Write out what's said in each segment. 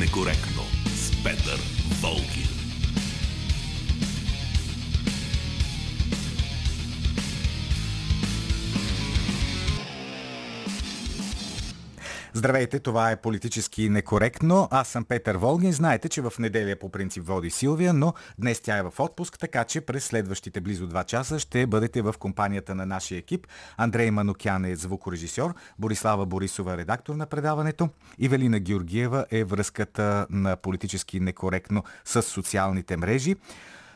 некоректно с Петър Волгин. Здравейте, това е политически некоректно. Аз съм Петър Волгин. Знаете, че в неделя по принцип води Силвия, но днес тя е в отпуск, така че през следващите близо 2 часа ще бъдете в компанията на нашия екип. Андрей Манукян е звукорежисьор, Борислава Борисова редактор на предаването, Ивелина Георгиева е връзката на политически некоректно с социалните мрежи.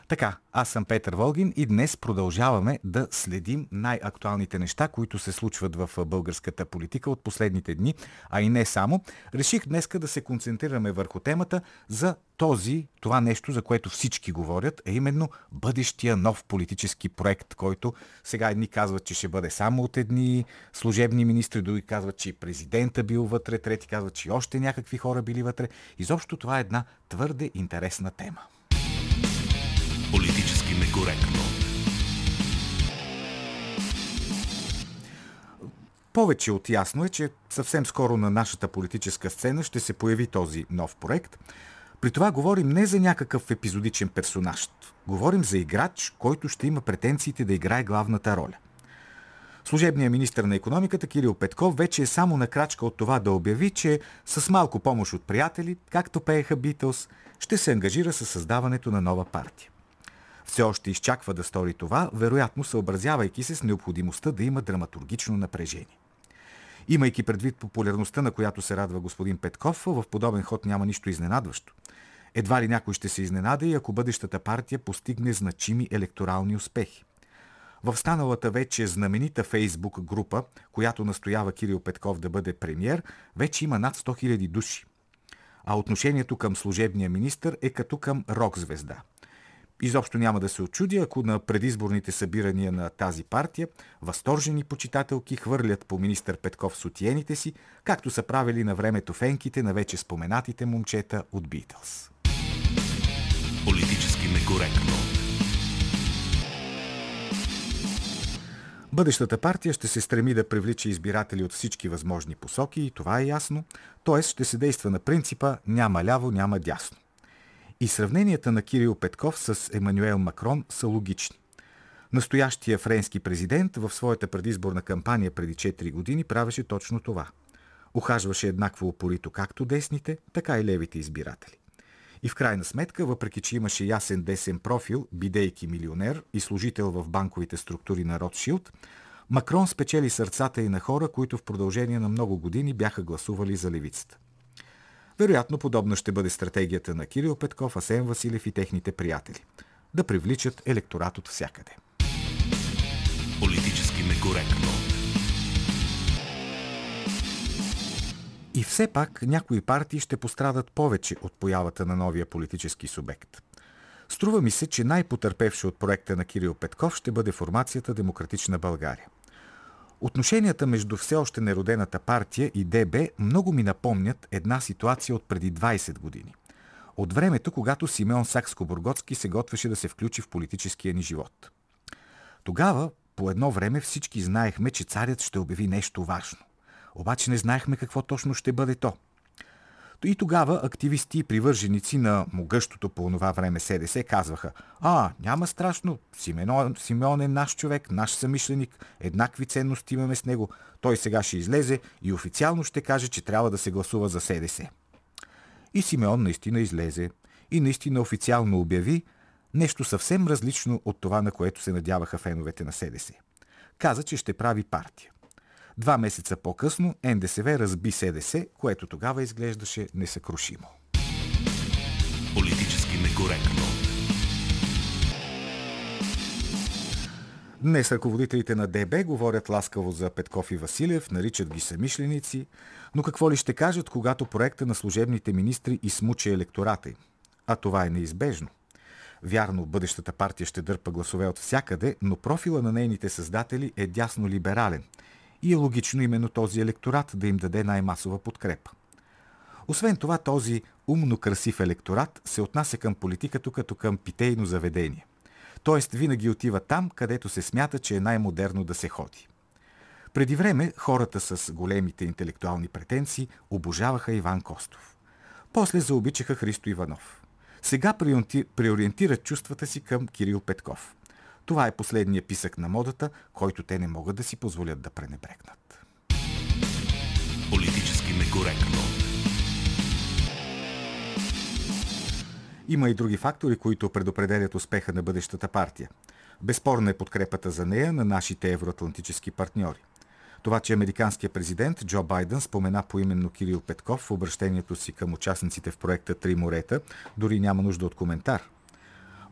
Така, аз съм Петър Волгин и днес продължаваме да следим най-актуалните неща, които се случват в българската политика от последните дни, а и не само. Реших днеска да се концентрираме върху темата за този, това нещо, за което всички говорят, е именно бъдещия нов политически проект, който сега едни казват, че ще бъде само от едни служебни министри, други казват, че и президента бил вътре, трети казват, че и още някакви хора били вътре. Изобщо това е една твърде интересна тема. Политически некоректно. Повече от ясно е, че съвсем скоро на нашата политическа сцена ще се появи този нов проект. При това говорим не за някакъв епизодичен персонаж. Говорим за играч, който ще има претенциите да играе главната роля. Служебният министр на економиката Кирил Петков вече е само на крачка от това да обяви, че с малко помощ от приятели, както пееха Битълс, ще се ангажира със създаването на нова партия все още изчаква да стори това, вероятно съобразявайки се с необходимостта да има драматургично напрежение. Имайки предвид популярността, на която се радва господин Петков, в подобен ход няма нищо изненадващо. Едва ли някой ще се изненада и ако бъдещата партия постигне значими електорални успехи. В станалата вече знаменита Фейсбук група, която настоява Кирил Петков да бъде премьер, вече има над 100 000 души. А отношението към служебния министр е като към рок-звезда – Изобщо няма да се очуди, ако на предизборните събирания на тази партия възторжени почитателки хвърлят по министър Петков сутиените си, както са правили на времето фенките на вече споменатите момчета от Битълс. Политически некоректно. Бъдещата партия ще се стреми да привлича избиратели от всички възможни посоки и това е ясно, т.е. ще се действа на принципа няма ляво, няма дясно. И сравненията на Кирил Петков с Емануел Макрон са логични. Настоящия френски президент в своята предизборна кампания преди 4 години правеше точно това. Ухажваше еднакво опорито както десните, така и левите избиратели. И в крайна сметка, въпреки че имаше ясен десен профил, бидейки милионер и служител в банковите структури на Ротшилд, Макрон спечели сърцата и на хора, които в продължение на много години бяха гласували за левицата. Вероятно подобна ще бъде стратегията на Кирил Петков, Асен Василев и техните приятели. Да привличат електорат от всякъде. Политически некоректно. И все пак някои партии ще пострадат повече от появата на новия политически субект. Струва ми се, че най-потърпевши от проекта на Кирил Петков ще бъде формацията Демократична България. Отношенията между все още неродената партия и ДБ много ми напомнят една ситуация от преди 20 години. От времето, когато Симеон Сакско-Бургоцки се готвеше да се включи в политическия ни живот. Тогава, по едно време, всички знаехме, че царят ще обяви нещо важно. Обаче не знаехме какво точно ще бъде то – и тогава активисти и привърженици на могъщото по това време СДС казваха А, няма страшно, Симеон, Симеон е наш човек, наш самишленик, еднакви ценности имаме с него. Той сега ще излезе и официално ще каже, че трябва да се гласува за СДС. И Симеон наистина излезе и наистина официално обяви нещо съвсем различно от това, на което се надяваха феновете на СДС. Каза, че ще прави партия. Два месеца по-късно НДСВ разби СДС, което тогава изглеждаше несъкрушимо. Политически некоректно. Днес ръководителите на ДБ говорят ласкаво за Петков и Василев, наричат ги самишленици, но какво ли ще кажат, когато проекта на служебните министри измуче електората им? А това е неизбежно. Вярно, бъдещата партия ще дърпа гласове от всякъде, но профила на нейните създатели е дясно-либерален – и е логично именно този електорат да им даде най-масова подкрепа. Освен това, този умно красив електорат се отнася към политиката като към питейно заведение. Тоест винаги отива там, където се смята, че е най-модерно да се ходи. Преди време хората с големите интелектуални претенции обожаваха Иван Костов. После заобичаха Христо Иванов. Сега преориентират чувствата си към Кирил Петков. Това е последния писък на модата, който те не могат да си позволят да пренебрегнат. Политически некоректно. Има и други фактори, които предопределят успеха на бъдещата партия. Безспорна е подкрепата за нея на нашите евроатлантически партньори. Това, че американският президент Джо Байден спомена поименно Кирил Петков в обращението си към участниците в проекта Три морета, дори няма нужда от коментар.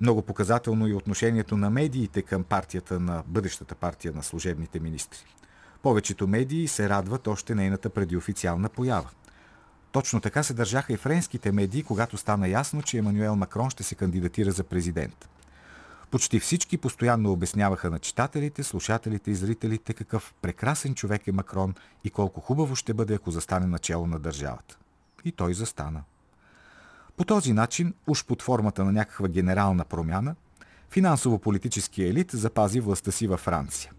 Много показателно и отношението на медиите към партията на бъдещата партия на служебните министри. Повечето медии се радват още нейната предиофициална поява. Точно така се държаха и френските медии, когато стана ясно, че Емануел Макрон ще се кандидатира за президент. Почти всички постоянно обясняваха на читателите, слушателите и зрителите какъв прекрасен човек е Макрон и колко хубаво ще бъде, ако застане начало на държавата. И той застана. По този начин, уж под формата на някаква генерална промяна, финансово-политическия елит запази властта си във Франция.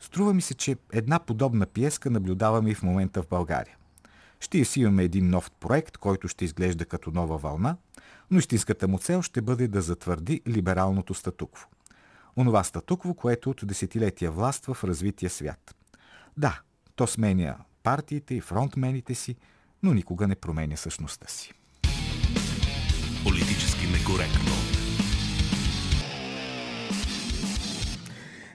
Струва ми се, че една подобна пиеска наблюдаваме и в момента в България. Ще си имаме един нов проект, който ще изглежда като нова вълна, но истинската му цел ще бъде да затвърди либералното статукво. Онова статукво, което от десетилетия властва в развития свят. Да, то сменя партиите и фронтмените си, но никога не променя същността си. Политически некоректно.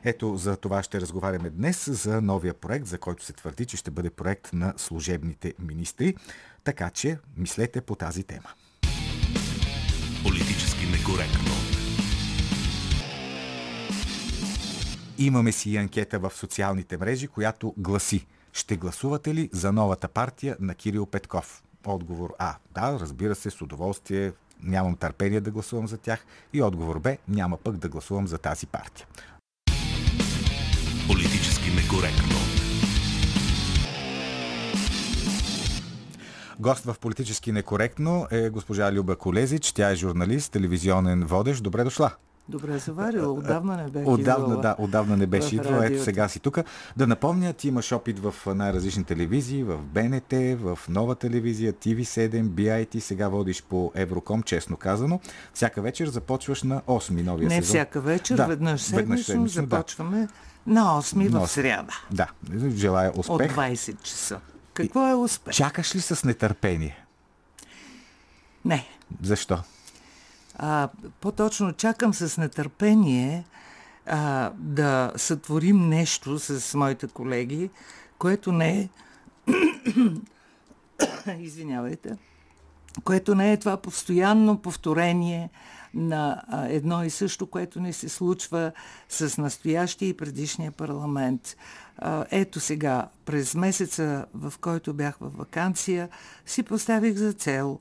Ето за това ще разговаряме днес за новия проект, за който се твърди, че ще бъде проект на служебните министри. Така че мислете по тази тема. Политически некоректно. Имаме си и анкета в социалните мрежи, която гласи Ще гласувате ли за новата партия на Кирил Петков? Отговор А. Да, разбира се, с удоволствие нямам търпение да гласувам за тях. И отговор Б. Няма пък да гласувам за тази партия. Политически некоректно. Гост в Политически некоректно е госпожа Люба Колезич. Тя е журналист, телевизионен водещ. Добре дошла. Добре заварила. Отдавна не бях Отдавна, да, отдавна не беше идвала. Ето сега си тук. Да напомня, ти имаш опит в най-различни телевизии, в БНТ, в нова телевизия, TV7, BIT, сега водиш по Евроком, честно казано. Всяка вечер започваш на 8 новия Не сезон. всяка вечер, Да, веднъж седмично, веднъж седмично, да. започваме на 8 На в сряда. Да, желая От успех. 20 часа. Какво е успех? Чакаш ли с нетърпение? Не. Защо? А, по-точно чакам с нетърпение а, да сътворим нещо с моите колеги, което не е... Извинявайте. Което не е това постоянно повторение на едно и също, което не се случва с настоящия и предишния парламент. Ето сега, през месеца, в който бях в вакансия, си поставих за цел,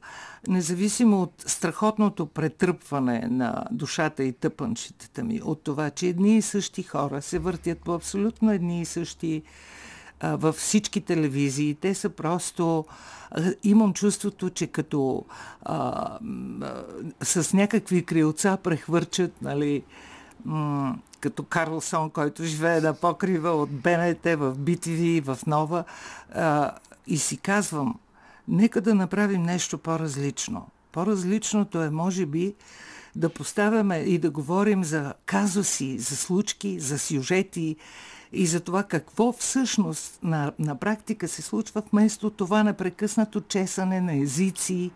независимо от страхотното претръпване на душата и тъпънчетата ми, от това, че едни и същи хора се въртят по абсолютно едни и същи във всички телевизии. Те са просто... Имам чувството, че като а, с някакви крилца прехвърчат, нали, като Карлсон, който живее на покрива от БНТ в BTV, в Нова. А, и си казвам, нека да направим нещо по-различно. По-различното е, може би, да поставяме и да говорим за казуси, за случки, за сюжети и за това какво всъщност на, на практика се случва вместо това непрекъснато чесане на езици,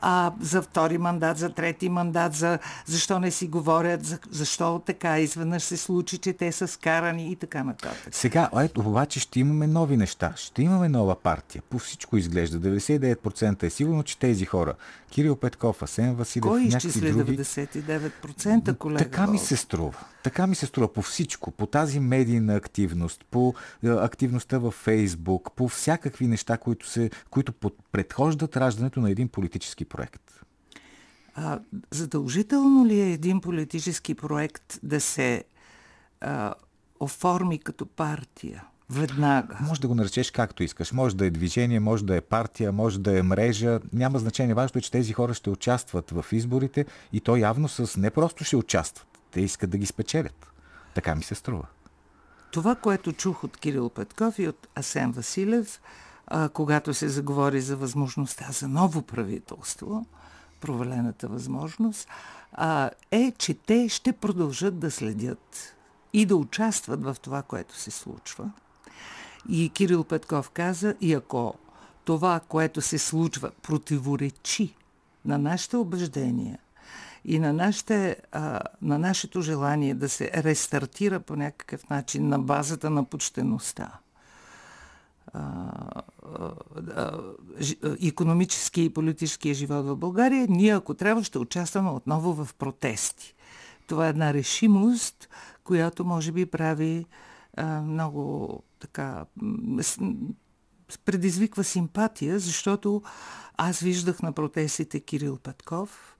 а, за втори мандат, за трети мандат, за защо не си говорят, за, защо така изведнъж се случи, че те са скарани и така нататък. Сега, ето, обаче ще имаме нови неща. Ще имаме нова партия. По всичко изглежда. 99% е сигурно, че тези хора, Кирил Петков, Асен Василев, Кой изчисли други... 99%, колега? Така ми се струва. Така ми се струва по всичко. По тази медийна активност, по е, активността във Фейсбук, по всякакви неща, които, се, които предхождат раждането на един политически проект. А, задължително ли е един политически проект да се а, оформи като партия веднага? Може да го наречеш както искаш. Може да е движение, може да е партия, може да е мрежа. Няма значение. Важно е, че тези хора ще участват в изборите и то явно с не просто ще участват. Те искат да ги спечелят. Така ми се струва. Това, което чух от Кирил Петков и от Асен Василев, когато се заговори за възможността за ново правителство, провалената възможност, е, че те ще продължат да следят и да участват в това, което се случва. И Кирил Петков каза, и ако това, което се случва, противоречи на нашите убеждения и на, нашите, на нашето желание да се рестартира по някакъв начин на базата на почтеността, економически и политическия живот в България, ние, ако трябва, ще участваме отново в протести. Това е една решимост, която може би прави много така предизвиква симпатия, защото аз виждах на протестите Кирил Петков,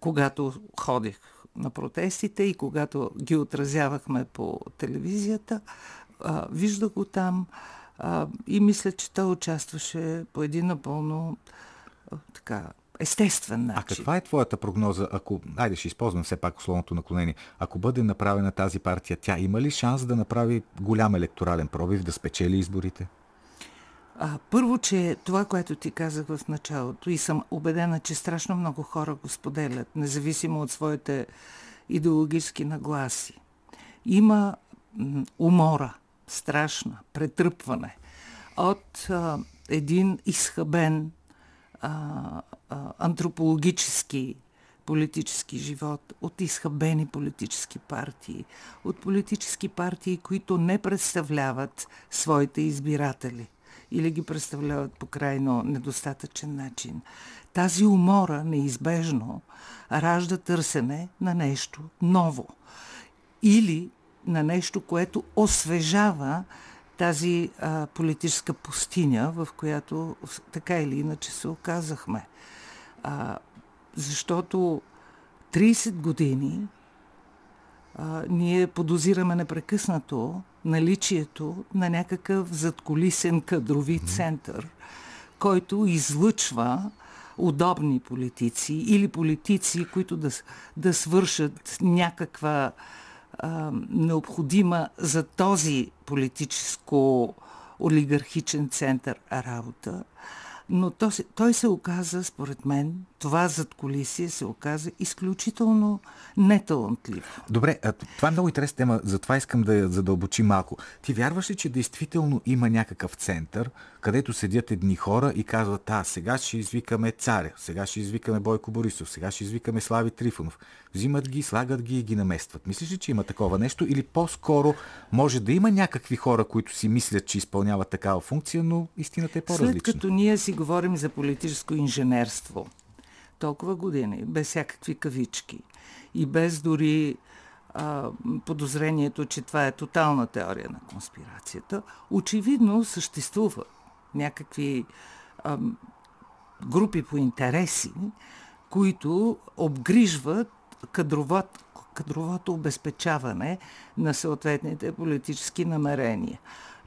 когато ходих на протестите и когато ги отразявахме по телевизията, а, виждах го там и мисля, че той участваше по един напълно а, така естествен начин. А каква е твоята прогноза, ако, айде ще използвам все пак условното наклонение, ако бъде направена тази партия, тя има ли шанс да направи голям електорален пробив, да спечели изборите? А, първо, че това, което ти казах в началото и съм убедена, че страшно много хора го споделят, независимо от своите идеологически нагласи. Има умора, страшна, претръпване от а, един изхъбен а, а, антропологически политически живот, от изхъбени политически партии, от политически партии, които не представляват своите избиратели или ги представляват по крайно недостатъчен начин. Тази умора неизбежно ражда търсене на нещо ново или на нещо, което освежава тази а, политическа пустиня, в която така или иначе се оказахме. А, защото 30 години а, ние подозираме непрекъснато наличието на някакъв задколисен кадрови център, който излъчва удобни политици или политици, които да, да свършат някаква необходима за този политическо олигархичен център работа но то, той се оказа, според мен, това зад колисие се оказа изключително неталантливо. Добре, това е много интересна тема, затова искам да я задълбочи малко. Ти вярваш ли, че действително има някакъв център, където седят едни хора и казват, а, сега ще извикаме царя, сега ще извикаме Бойко Борисов, сега ще извикаме Слави Трифонов. Взимат ги, слагат ги и ги наместват. Мислиш ли, че има такова нещо или по-скоро може да има някакви хора, които си мислят, че изпълняват такава функция, но истината е по-различна? След като ние си говорим за политическо инженерство, толкова години, без всякакви кавички и без дори подозрението, че това е тотална теория на конспирацията, очевидно съществува някакви а, групи по интереси, които обгрижват кадроват, кадровото обезпечаване на съответните политически намерения.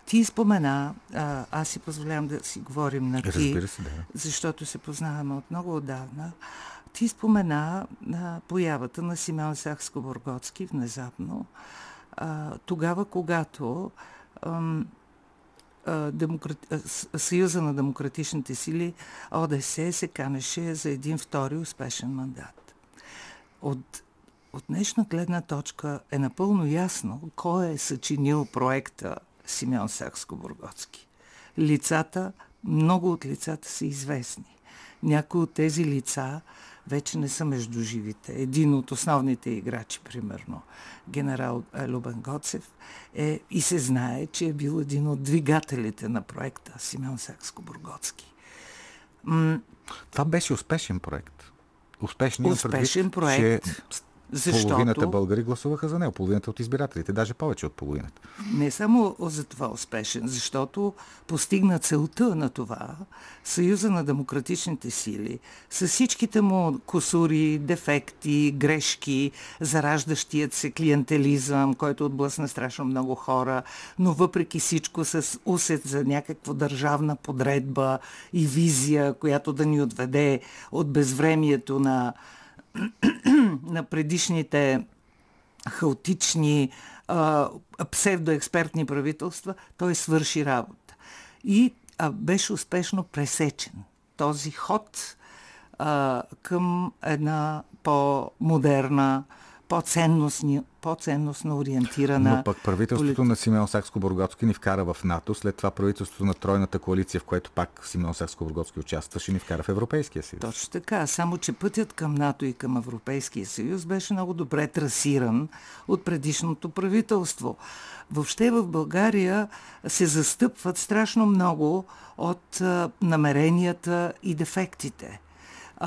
Ти спомена, а, аз си позволявам да си говорим на ти, се, да. защото се познаваме от много отдавна. Ти спомена а, появата на Симеон Сакско-Бургоцки внезапно, а, тогава, когато ам, демократ... Съюза на демократичните сили ОДС се канеше за един втори успешен мандат. От, от днешна гледна точка е напълно ясно кой е съчинил проекта Симеон Сакско-Бургоцки. Лицата, много от лицата са известни. Някои от тези лица вече не са между живите. Един от основните играчи, примерно, генерал Любен Гоцев, е, и се знае, че е бил един от двигателите на проекта Симеон Сакско-Бургоцки. Това беше успешен проект. Успешен, успешен предвид, проект. Че защото... Половината българи гласуваха за него, половината от избирателите, даже повече от половината. Не само за това успешен, защото постигна целта на това Съюза на демократичните сили с всичките му косури, дефекти, грешки, зараждащият се клиентелизъм, който отблъсна страшно много хора, но въпреки всичко с усет за някаква държавна подредба и визия, която да ни отведе от безвремието на на предишните хаотични а, псевдоекспертни правителства, той свърши работа. И а, беше успешно пресечен. Този ход а, към една по-модерна, по-ценностни, по-ценностно ориентирана. Но пък правителството полит... на Симеон Сакско-Бургоцки ни вкара в НАТО, след това правителството на Тройната коалиция, в което пак Симеон Сакско-Бургоцки участваше, ни вкара в Европейския съюз. Точно така, само че пътят към НАТО и към Европейския съюз беше много добре трасиран от предишното правителство. Въобще в България се застъпват страшно много от намеренията и дефектите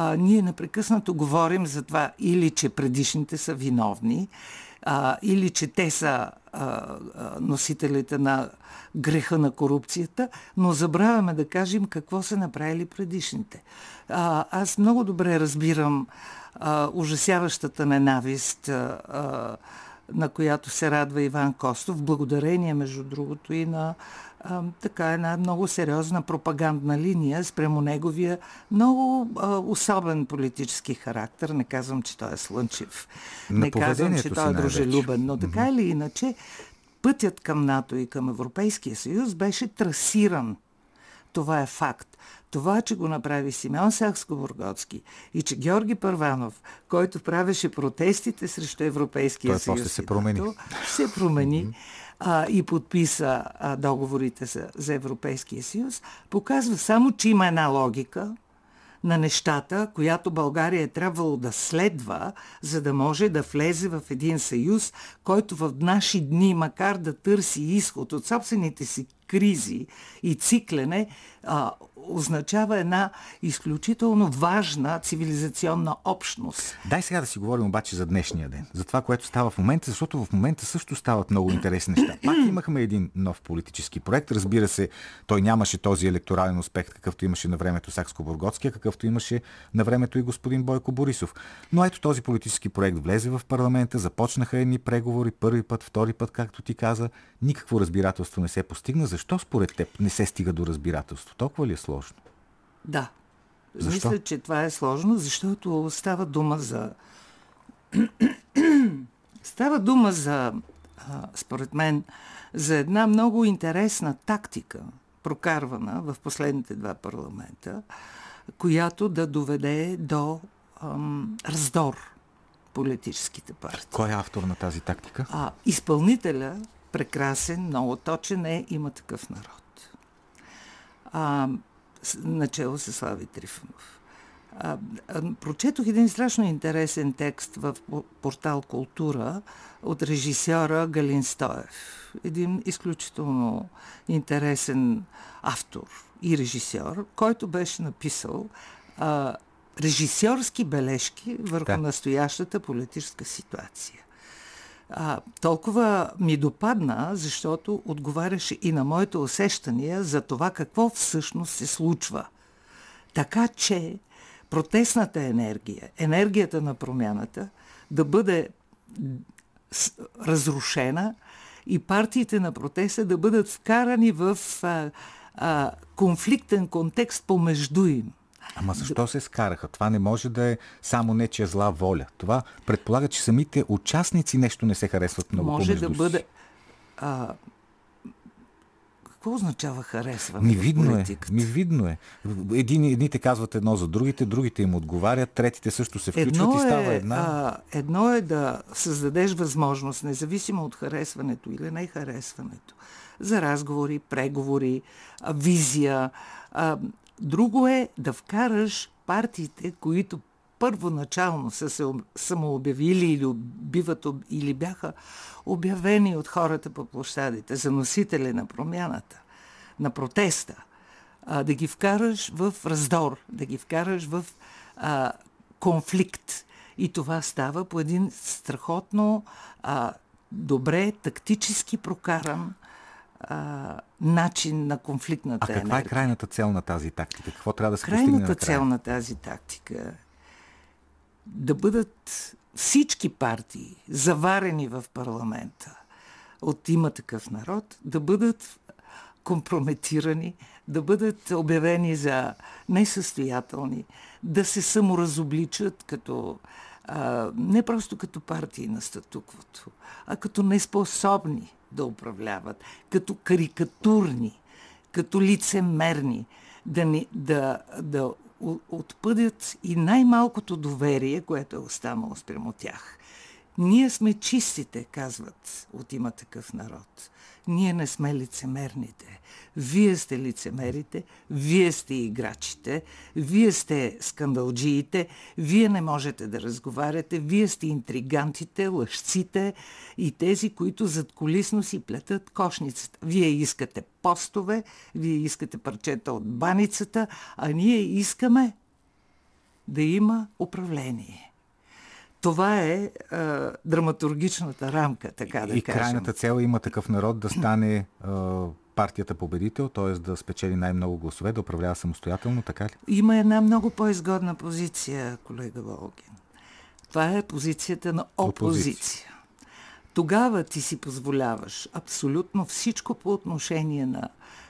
а, ние непрекъснато говорим за това или че предишните са виновни, а, или че те са а, носителите на греха на корупцията, но забравяме да кажем какво са направили предишните. А, аз много добре разбирам а, ужасяващата ненавист, а, на която се радва Иван Костов, благодарение, между другото, и на а, така една много сериозна пропагандна линия спрямо неговия много а, особен политически характер. Не казвам, че той е слънчев. На не казвам, че той е дружелюбен, но така mm-hmm. или иначе пътят към НАТО и към Европейския съюз беше трасиран. Това е факт. Това, че го направи Симеон Сакско-Бургоцки и че Георги Първанов, който правеше протестите срещу Европейския Той съюз, се промени. Се промени а, и подписа а, договорите за, за Европейския съюз, показва само, че има една логика на нещата, която България е трябвало да следва, за да може да влезе в един съюз, който в наши дни, макар да търси изход от собствените си кризи и циклене, а, означава една изключително важна цивилизационна общност. Дай сега да си говорим обаче за днешния ден, за това, което става в момента, защото в момента също стават много интересни неща. Пак имахме един нов политически проект. Разбира се, той нямаше този електорален успех, какъвто имаше на времето Сакско-Бургоцкия, какъвто имаше на времето и господин Бойко Борисов. Но ето този политически проект влезе в парламента, започнаха едни преговори, първи път, втори път, както ти каза. Никакво разбирателство не се постигна. Защо според теб не се стига до разбирателство? Толкова ли е сложно? Да. Защо? Мисля, че това е сложно, защото става дума за... става дума за, според мен, за една много интересна тактика, прокарвана в последните два парламента, която да доведе до ам, раздор политическите партии. Кой е автор на тази тактика? А, изпълнителя, прекрасен, много точен е има такъв народ. А, начало с Слави Трифонов. А, прочетох един страшно интересен текст в портал Култура от режисьора Галин Стоев. Един изключително интересен автор и режисьор, който беше написал а, режисьорски бележки върху да. настоящата политическа ситуация а, толкова ми допадна, защото отговаряше и на моите усещания за това какво всъщност се случва. Така че протестната енергия, енергията на промяната да бъде разрушена и партиите на протеста да бъдат вкарани в а, а, конфликтен контекст помежду им. Ама защо се скараха? Това не може да е само нечия зла воля. Това предполага, че самите участници нещо не се харесват много Може да бъде... А, какво означава харесване? Ми видно е. Ми видно е. Един, едните казват едно за другите, другите им отговарят, третите също се включват едно и става е, една. А, едно е да създадеш възможност, независимо от харесването или не харесването, за разговори, преговори, визия, а, Друго е да вкараш партиите, които първоначално са се самообявили или, биват, или бяха обявени от хората по площадите за носители на промяната, на протеста, да ги вкараш в раздор, да ги вкараш в а, конфликт. И това става по един страхотно, а, добре, тактически прокаран а, начин на конфликтната А каква енергия. е крайната цел на тази тактика? Какво трябва да се крайната постигне Крайната цел на тази тактика да бъдат всички партии, заварени в парламента от има такъв народ, да бъдат компрометирани, да бъдат обявени за несъстоятелни, да се саморазобличат като а, не просто като партии на статуквото, а като неспособни да управляват, като карикатурни, като лицемерни, да, ни, да, да отпъдят и най-малкото доверие, което е останало спрямо тях. Ние сме чистите, казват от има такъв народ. Ние не сме лицемерните. Вие сте лицемерите, вие сте играчите, вие сте скандалджиите, вие не можете да разговаряте, вие сте интригантите, лъжците и тези, които зад колисно си плетат кошницата. Вие искате постове, вие искате парчета от баницата, а ние искаме да има управление. Това е а, драматургичната рамка, така да и кажем. И крайната цел има такъв народ да стане а, партията победител, т.е. да спечели най-много гласове, да управлява самостоятелно, така ли? Има една много по-изгодна позиция, колега Волгин. Това е позицията на опозиция. опозиция. Тогава ти си позволяваш абсолютно всичко по отношение на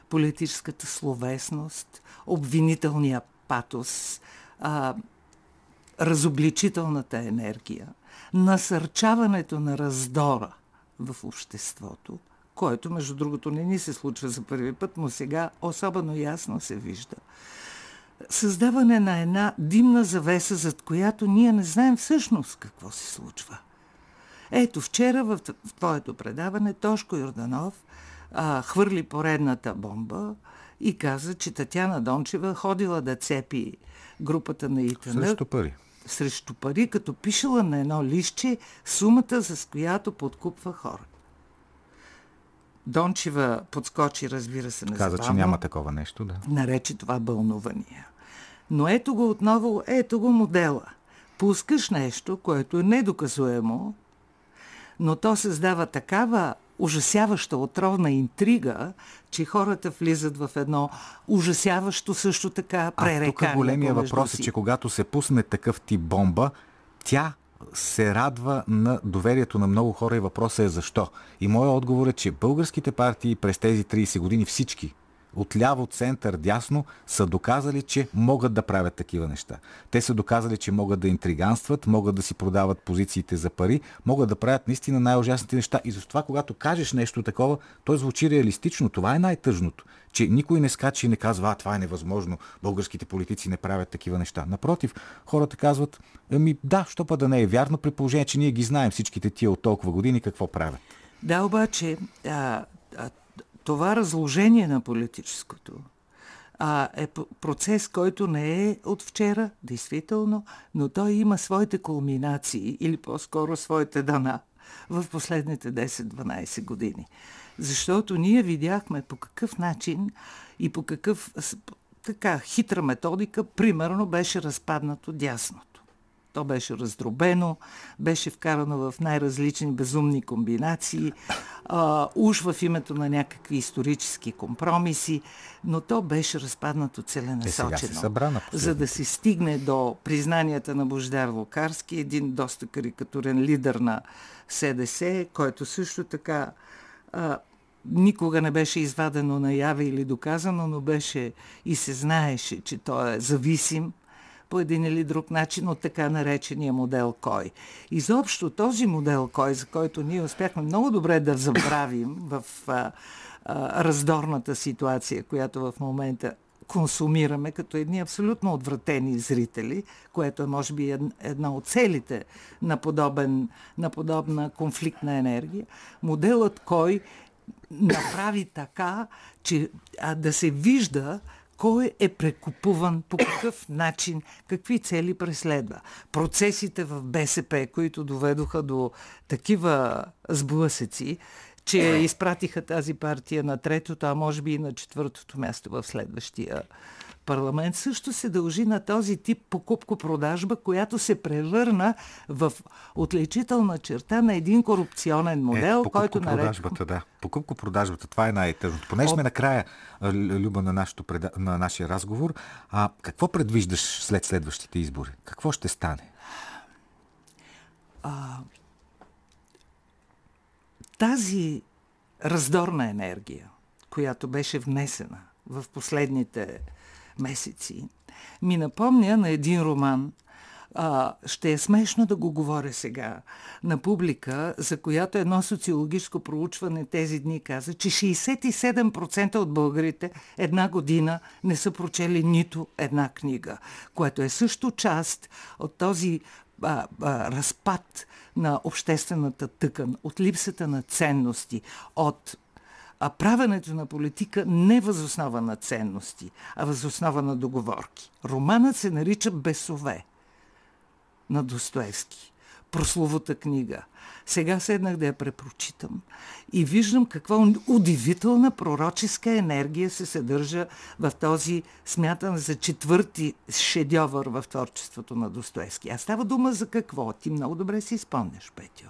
политическата словесност, обвинителния патос, а, разобличителната енергия, насърчаването на раздора в обществото, който, между другото, не ни се случва за първи път, но сега особено ясно се вижда. Създаване на една димна завеса, зад която ние не знаем всъщност какво се случва. Ето, вчера в твоето предаване Тошко Йорданов а, хвърли поредната бомба и каза, че Татяна Дончева ходила да цепи групата на ИТН. Срещу пари срещу пари, като пишела на едно лище сумата, с която подкупва хора. Дончева подскочи, разбира се, незабавно. Каза, че няма такова нещо, да. Нарече това бълнувания. Но ето го отново, ето го модела. Пускаш нещо, което е недоказуемо, но то създава такава ужасяваща отровна интрига, че хората влизат в едно ужасяващо също така пререкание. А тук големия въпрос е, че когато се пусне такъв тип бомба, тя се радва на доверието на много хора и въпросът е защо. И моят отговор е, че българските партии през тези 30 години всички отляво, център, дясно, са доказали, че могат да правят такива неща. Те са доказали, че могат да интриганстват, могат да си продават позициите за пари, могат да правят наистина най-ужасните неща. И затова, когато кажеш нещо такова, то звучи реалистично. Това е най-тъжното. Че никой не скача и не казва, а това е невъзможно, българските политици не правят такива неща. Напротив, хората казват, ами да, що па да не е вярно, при положение, че ние ги знаем всичките тия от толкова години какво правят. Да, обаче, а, а, това разложение на политическото а, е процес, който не е от вчера, действително, но той има своите кулминации или по-скоро своите дана в последните 10-12 години. Защото ние видяхме по какъв начин и по какъв така хитра методика, примерно, беше разпаднато дясно. То беше раздробено, беше вкарано в най-различни безумни комбинации, а, уж в името на някакви исторически компромиси, но то беше разпаднато целенасочено. Събра за да се стигне до признанията на Бождар Лукарски, един доста карикатурен лидер на СДС, който също така а, никога не беше извадено наяве или доказано, но беше и се знаеше, че той е зависим по един или друг начин от така наречения модел Кой. Изобщо този модел Кой, за който ние успяхме много добре да забравим в а, а, раздорната ситуация, която в момента консумираме като едни абсолютно отвратени зрители, което е може би една от целите на, подобен, на подобна конфликтна енергия. Моделът кой направи така, че а, да се вижда кой е прекупуван, по какъв начин, какви цели преследва. Процесите в БСП, които доведоха до такива сблъсъци, че изпратиха тази партия на третото, а може би и на четвъртото място в следващия парламент също се дължи на този тип покупко-продажба, която се превърна в отличителна черта на един корупционен модел, е, който наречем... да. Покупко-продажбата, това е най-тъжното. Понеже сме накрая, Люба, на, нашото, на нашия разговор, а какво предвиждаш след следващите избори? Какво ще стане? А, тази раздорна енергия, която беше внесена в последните месеци, ми напомня на един роман, а, ще е смешно да го говоря сега. На публика, за която едно социологическо проучване тези дни каза, че 67% от българите една година не са прочели нито една книга, което е също част от този а, а, разпад на обществената тъкан, от липсата на ценности, от а правенето на политика не възоснова на ценности, а възоснова на договорки. Романът се нарича Бесове на Достоевски. Прословута книга. Сега седнах да я препрочитам и виждам каква удивителна пророческа енергия се съдържа в този смятан за четвърти шедьовър в творчеството на Достоевски. А става дума за какво? Ти много добре си спомняш, Петю.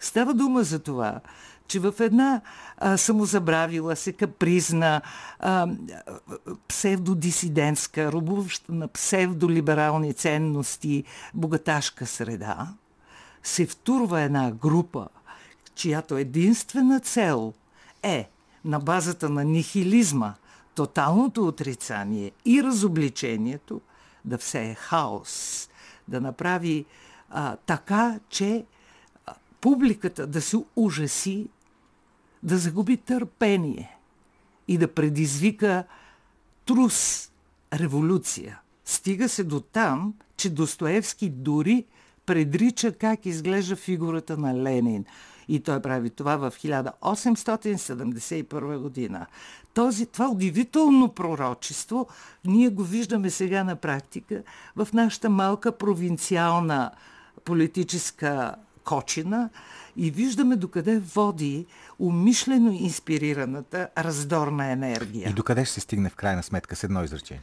Става дума за това, че в една а, самозабравила се капризна, а, псевдодисидентска, рубуваща на псевдолиберални ценности, богаташка среда, се втурва една група, чиято единствена цел е на базата на нихилизма, тоталното отрицание и разобличението да всее хаос, да направи а, така, че публиката да се ужаси, да загуби търпение и да предизвика трус, революция. Стига се до там, че Достоевски дори предрича как изглежда фигурата на Ленин. И той прави това в 1871 година. Този, това удивително пророчество ние го виждаме сега на практика в нашата малка провинциална политическа кочина и виждаме докъде води умишлено инспирираната раздорна енергия. И докъде ще се стигне в крайна сметка с едно изречение?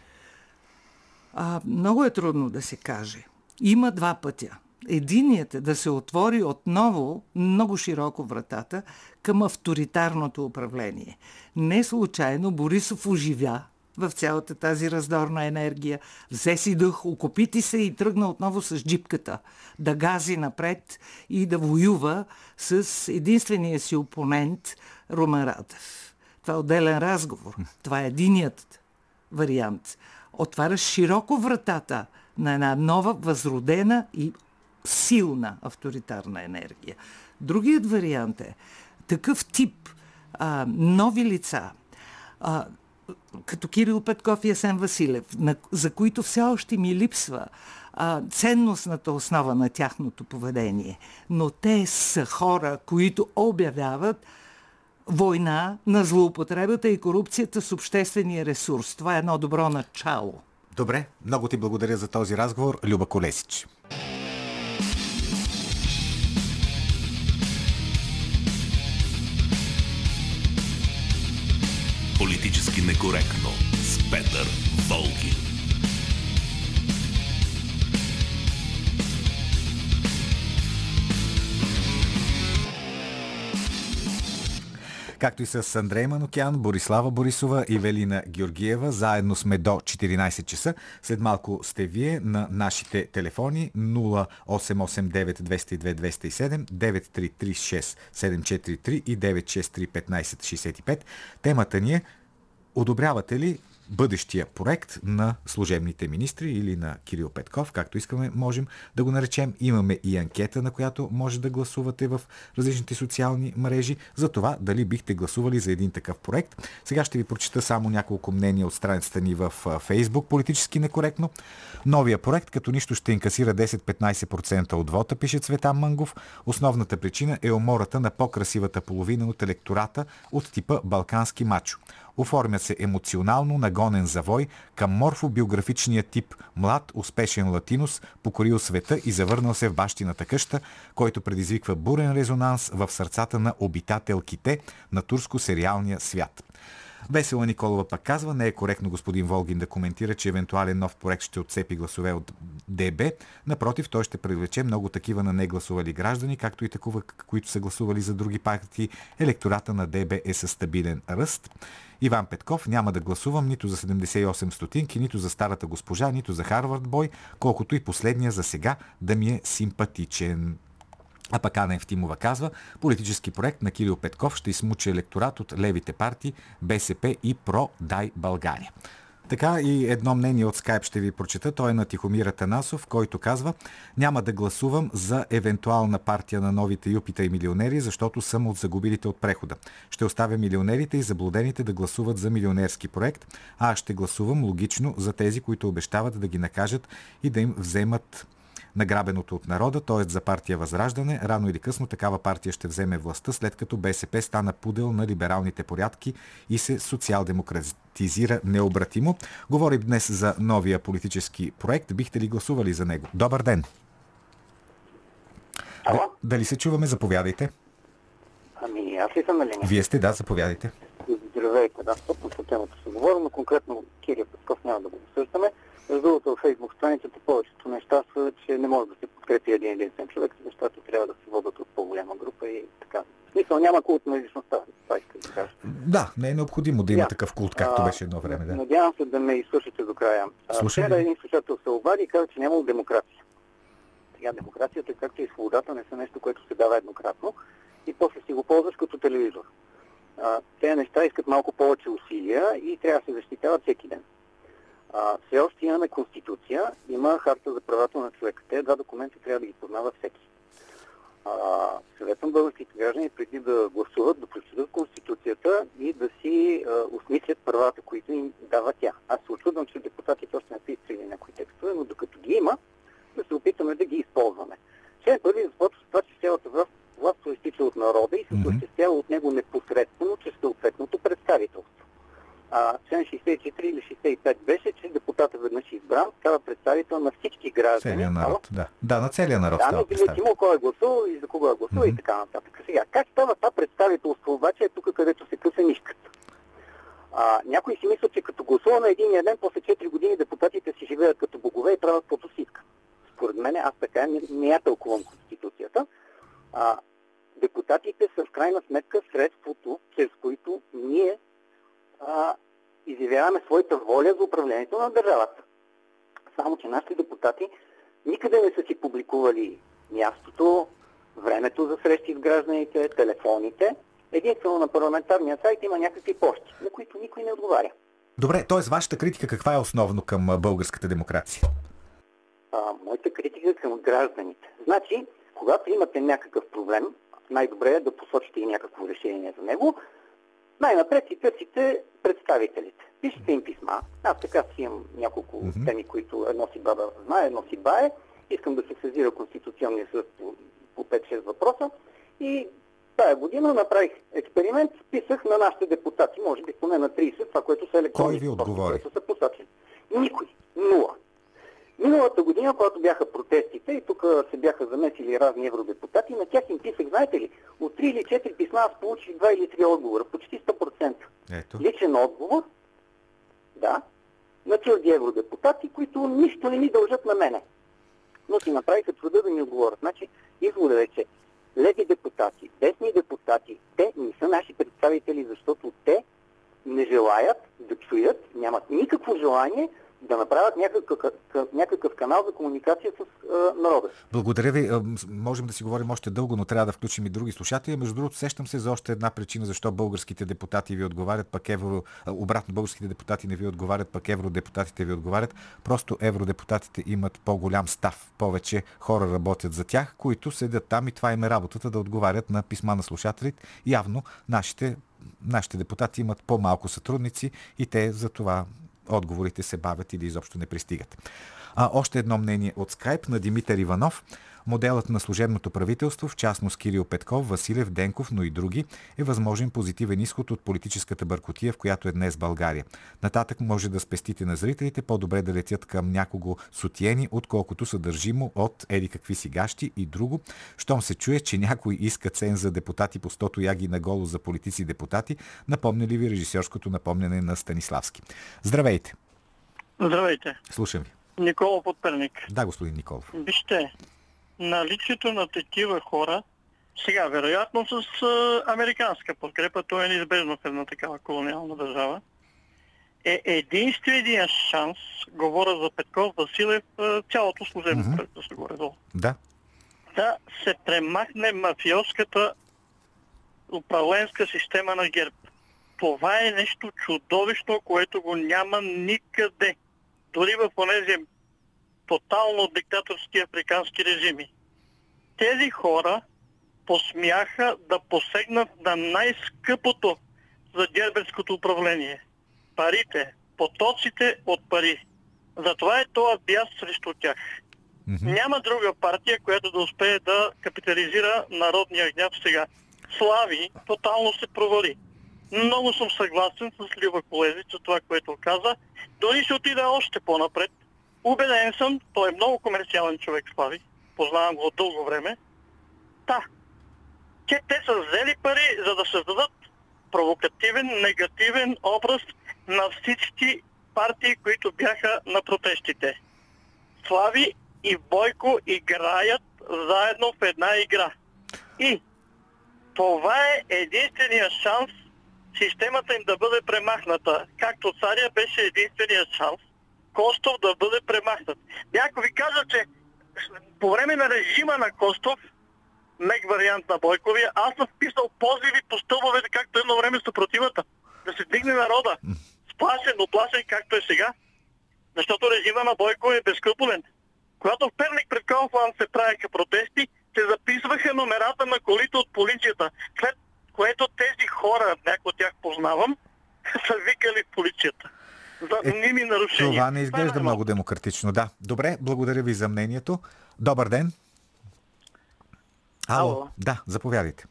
А, много е трудно да се каже. Има два пътя. Единият е да се отвори отново много широко вратата към авторитарното управление. Не случайно Борисов оживя в цялата тази раздорна енергия. Взе си дъх, окопити се и тръгна отново с джипката да гази напред и да воюва с единствения си опонент Румен Радев. Това е отделен разговор. Това е единият вариант. Отваря широко вратата на една нова, възродена и силна авторитарна енергия. Другият вариант е такъв тип а, нови лица, а, като Кирил Петков и Есен Василев, на, за които все още ми липсва а, ценностната основа на тяхното поведение. Но те са хора, които обявяват война на злоупотребата и корупцията с обществения ресурс. Това е едно добро начало. Добре, много ти благодаря за този разговор, Люба Колесич. Политически некоректно с Петър Волгин. както и с Андрей Манокян, Борислава Борисова и Велина Георгиева. Заедно сме до 14 часа. След малко сте вие на нашите телефони 0889 202 207, 9336 743 и 963 1565. Темата ни е Одобрявате ли бъдещия проект на служебните министри или на Кирил Петков, както искаме, можем да го наречем. Имаме и анкета, на която може да гласувате в различните социални мрежи за това дали бихте гласували за един такъв проект. Сега ще ви прочита само няколко мнения от страницата ни в Фейсбук, политически некоректно. Новия проект, като нищо ще инкасира 10-15% от вота, пише Цветан Мангов. Основната причина е умората на по-красивата половина от електората от типа балкански мачо. Оформя се емоционално нагонен завой към морфобиографичния тип млад, успешен латинус, покорил света и завърнал се в бащината къща, който предизвиква бурен резонанс в сърцата на обитателките на турско-сериалния свят. Весела Николова пък казва, не е коректно господин Волгин да коментира, че евентуален нов проект ще отцепи гласове от ДБ. Напротив, той ще привлече много такива на негласували граждани, както и такива, които са гласували за други партии. Електората на ДБ е със стабилен ръст. Иван Петков няма да гласувам нито за 78 стотинки, нито за старата госпожа, нито за Харвард Бой, колкото и последния за сега да ми е симпатичен. А пък Ана Евтимова казва, политически проект на Кирил Петков ще измучи електорат от левите партии БСП и Про Дай България. Така и едно мнение от Скайп ще ви прочета. Той е на Тихомира Танасов, който казва Няма да гласувам за евентуална партия на новите юпита и милионери, защото съм от загубилите от прехода. Ще оставя милионерите и заблудените да гласуват за милионерски проект, а аз ще гласувам логично за тези, които обещават да ги накажат и да им вземат награбеното от народа, т.е. за партия Възраждане. Рано или късно такава партия ще вземе властта, след като БСП стана пудел на либералните порядки и се социал-демократизира необратимо. Говорим днес за новия политически проект. Бихте ли гласували за него? Добър ден! Ало? Дали се чуваме? Заповядайте. Ами, аз ли съм на линия? Вие сте, да, заповядайте. Здравейте, да, точно по темата се говорим, но конкретно Кирил Петков няма да го обсъждаме. Между другото, във Фейсбук страницата повечето неща са, че не може да се подкрепи един единствен човек, нещата трябва да се водят от по-голяма група и така. В смисъл няма култ на личността, това иска да кажа. Да, не е необходимо да има Да. такъв култ, както беше едно време. Да. Надявам се да ме изслушате до края. А, Слушам Вчера един слушател се обади и каза, че нямало демокрация. Сега демокрацията, както и свободата, не са нещо, което се дава еднократно и после си го ползваш като телевизор. Тези неща искат малко повече усилия и трябва да се защитават всеки ден. А, все още имаме конституция, има харта за правата на човека. Те два документа трябва да ги познава всеки. А, съветвам българските граждани преди да гласуват, да прочитат Конституцията и да си а, осмислят правата, които им дава тя. Аз се очудвам, че депутатите още не са изтрили някои текстове, но докато ги има, да се опитаме да ги използваме. Член първи започва с това, че цялата власт, власт проистича от народа и се осъществява от него непосредствено чрез съответното представителство. А, член 64 или 65 беше, че депутата веднъж избран става представител на всички граждани. Целият народ. Да. да, на целия народ Да, представител. независимо кой е гласувал и за кого е гласувал Мгм. и така нататък. Сега, как става това представителство обаче е тук, където се къса нишката? А, някои си мислят, че като гласуваме един ден, после 4 години депутатите си живеят като богове и правят каквото си искат. Според мен, аз така не, не я тълкувам Конституцията. А, депутатите са в крайна сметка средството, чрез които ние а, изявяваме своята воля за управлението на държавата. Само, че нашите депутати никъде не са си публикували мястото, времето за срещи с гражданите, телефоните. Единствено на парламентарния сайт има някакви почти, на които никой не отговаря. Добре, т.е. вашата критика каква е основно към българската демокрация? А, моята критика към гражданите. Значи, когато имате някакъв проблем, най-добре е да посочите и някакво решение за него. Най-напред си търсите представителите. Пишете им писма. Аз така си имам няколко Мгм. теми, които едно си баба знае, едно си бае. Искам да се сезира Конституционния съд по, по 5-6 въпроса. И тая година направих експеримент, писах на нашите депутати, може би поне на 30, това, което са електронни Кой ви отговори? са. Никой. Нула. Миналата година, когато бяха протестите и тук се бяха замесили разни евродепутати, на тях им писах, знаете ли, от 3 или 4 писма аз получих 2 или 3 отговора, почти 100%. Ето. Личен отговор, да, на чужди евродепутати, които нищо не ми дължат на мене. Но си направиха труда да ми отговорят. Значи, изводът е, че леви депутати, десни депутати, те не са наши представители, защото те не желаят да чуят, нямат никакво желание да направят някакъв, някакъв канал за комуникация с а, народа. Благодаря ви. Можем да си говорим още дълго, но трябва да включим и други слушатели. Между другото, сещам се за още една причина, защо българските депутати ви отговарят, пък евро... Обратно, българските депутати не ви отговарят, пък евродепутатите ви отговарят. Просто евродепутатите имат по-голям став. Повече хора работят за тях, които седят там и това им е работата да отговарят на писма на слушателите. Явно нашите, нашите депутати имат по-малко сътрудници и те за това отговорите се бавят или изобщо не пристигат. А, още едно мнение от скайп на Димитър Иванов. Моделът на служебното правителство, в частност Кирил Петков, Василев, Денков, но и други, е възможен позитивен изход от политическата бъркотия, в която е днес България. Нататък може да спестите на зрителите по-добре да летят към някого сотиени, отколкото съдържимо от еди какви си гащи и друго. Щом се чуе, че някой иска цен за депутати по 100 яги на голо за политици депутати, напомня ли ви режисьорското напомняне на Станиславски? Здравейте! Здравейте. Слушам ви. Никола Подперник. Да, господин Николов. Вижте, наличието на такива хора, сега, вероятно с а, американска подкрепа, то е неизбежно в една такава колониална държава, е единствения шанс, говоря за Петков, Василев, цялото служебно Мгм. правителство горе-долу, Да. да се премахне мафиоската управленска система на ГЕРБ. Това е нещо чудовищно, което го няма никъде. Дори в онези тотално диктаторски африкански режими. Тези хора посмяха да посегнат на най-скъпото за герберското управление. Парите, потоците от пари. Затова е това бяс срещу тях. Mm-hmm. Няма друга партия, която да успее да капитализира народния гняв сега. Слави тотално се провали. Много съм съгласен с Лива Колезица, това, което каза. Дори ще отида още по-напред. Убеден съм, той е много комерциален човек, Слави. Познавам го от дълго време. Та, че те са взели пари, за да създадат провокативен, негативен образ на всички партии, които бяха на протестите. Слави и Бойко играят заедно в една игра. И това е единствения шанс системата им да бъде премахната. Както царя беше единствения шанс Костов да бъде премахнат. Някой ви каза, че по време на режима на Костов, мег вариант на Бойковия, аз съм писал позиви по стълбовете, както едно време съпротивата. Да се дигне народа. Сплашен, оплашен, както е сега. Защото режима на Бойко е безкрупулен. Когато в Перник пред Кауфланд се правеха протести, се записваха номерата на колите от полицията, след което тези хора, някои от тях познавам, са викали в полицията. За е, ними нарушения. Това не изглежда това е много демократично. Да. Добре, благодаря ви за мнението. Добър ден. Ало. Ало. Да, заповядайте.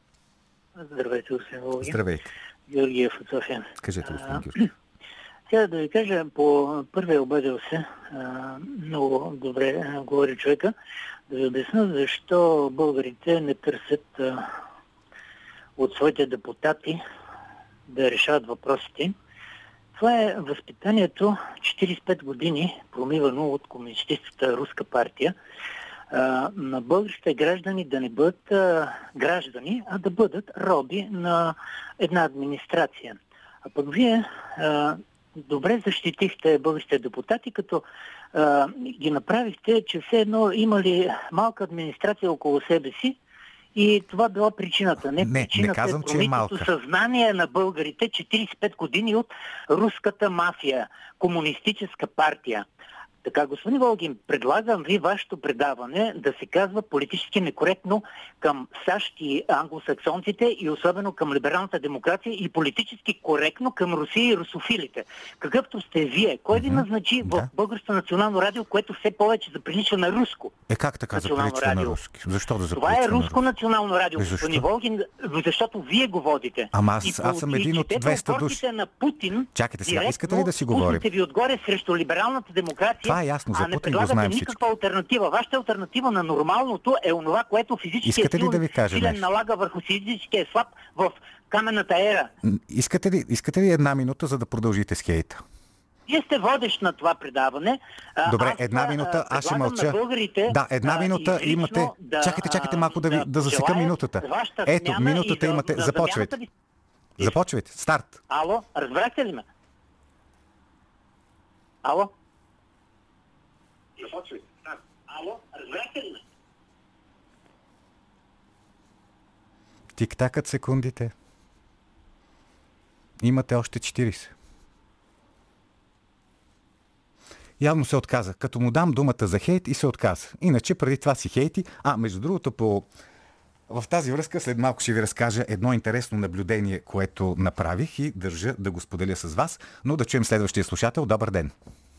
Здравейте, господин Волгин. Здравейте. Георгиев от София. Кажете, господин Георгиев. Сега да ви кажа, по първия обадил се, а, много добре а, говори човека, да ви обясня защо българите не търсят а, от своите депутати да решават въпросите. Това е възпитанието 45 години, промивано от комунистическата руска партия, на българските граждани да не бъдат граждани, а да бъдат роби на една администрация. А пък вие добре защитихте българските депутати, като ги направихте, че все едно имали малка администрация около себе си и това била причината. Не, не, причината не казвам, е че е малка. съзнание на българите 45 години от руската мафия, комунистическа партия. Така, господин Волгин, предлагам ви вашето предаване да се казва политически некоректно към САЩ и англосаксонците и особено към либералната демокрация и политически коректно към Русия и русофилите. Какъвто сте вие. Кой ви назначи да. в Българското национално радио, което все повече заприлича на руско? Е как така заприлича на руски? Защо да заприлича Това е руско национално радио, господин Волгин, защото вие го водите. Ама аз, аз съм един от 200 души. на Путин, Чакайте сега, искате ли да си говорим? ви отгоре срещу либералната демокрация е ясно, за а Путин го знаем никаква всичко. альтернатива. Вашата альтернатива на нормалното е онова, което физически Искате е силен, да ви кажа силен нещо? налага върху физическия слаб в каменната ера. Искате ли, искате ли една минута, за да продължите с хейта? Вие сте водещ на това предаване. Добре, аз, една минута, аз ще мълча. Да, една минута имате. Да, чакайте, чакайте малко да, ви, да засека минутата. Ето, минутата да, имате. Да, Започвайте. Ви... Започвайте. Старт. Ало, разбрахте ли ме? Ало? Започвай. Ало, разбрахте ли ме? Тик-такът секундите. Имате още 40. Явно се отказа. Като му дам думата за хейт и се отказа. Иначе преди това си хейти. А, между другото, по... в тази връзка след малко ще ви разкажа едно интересно наблюдение, което направих и държа да го споделя с вас. Но да чуем следващия слушател. Добър ден.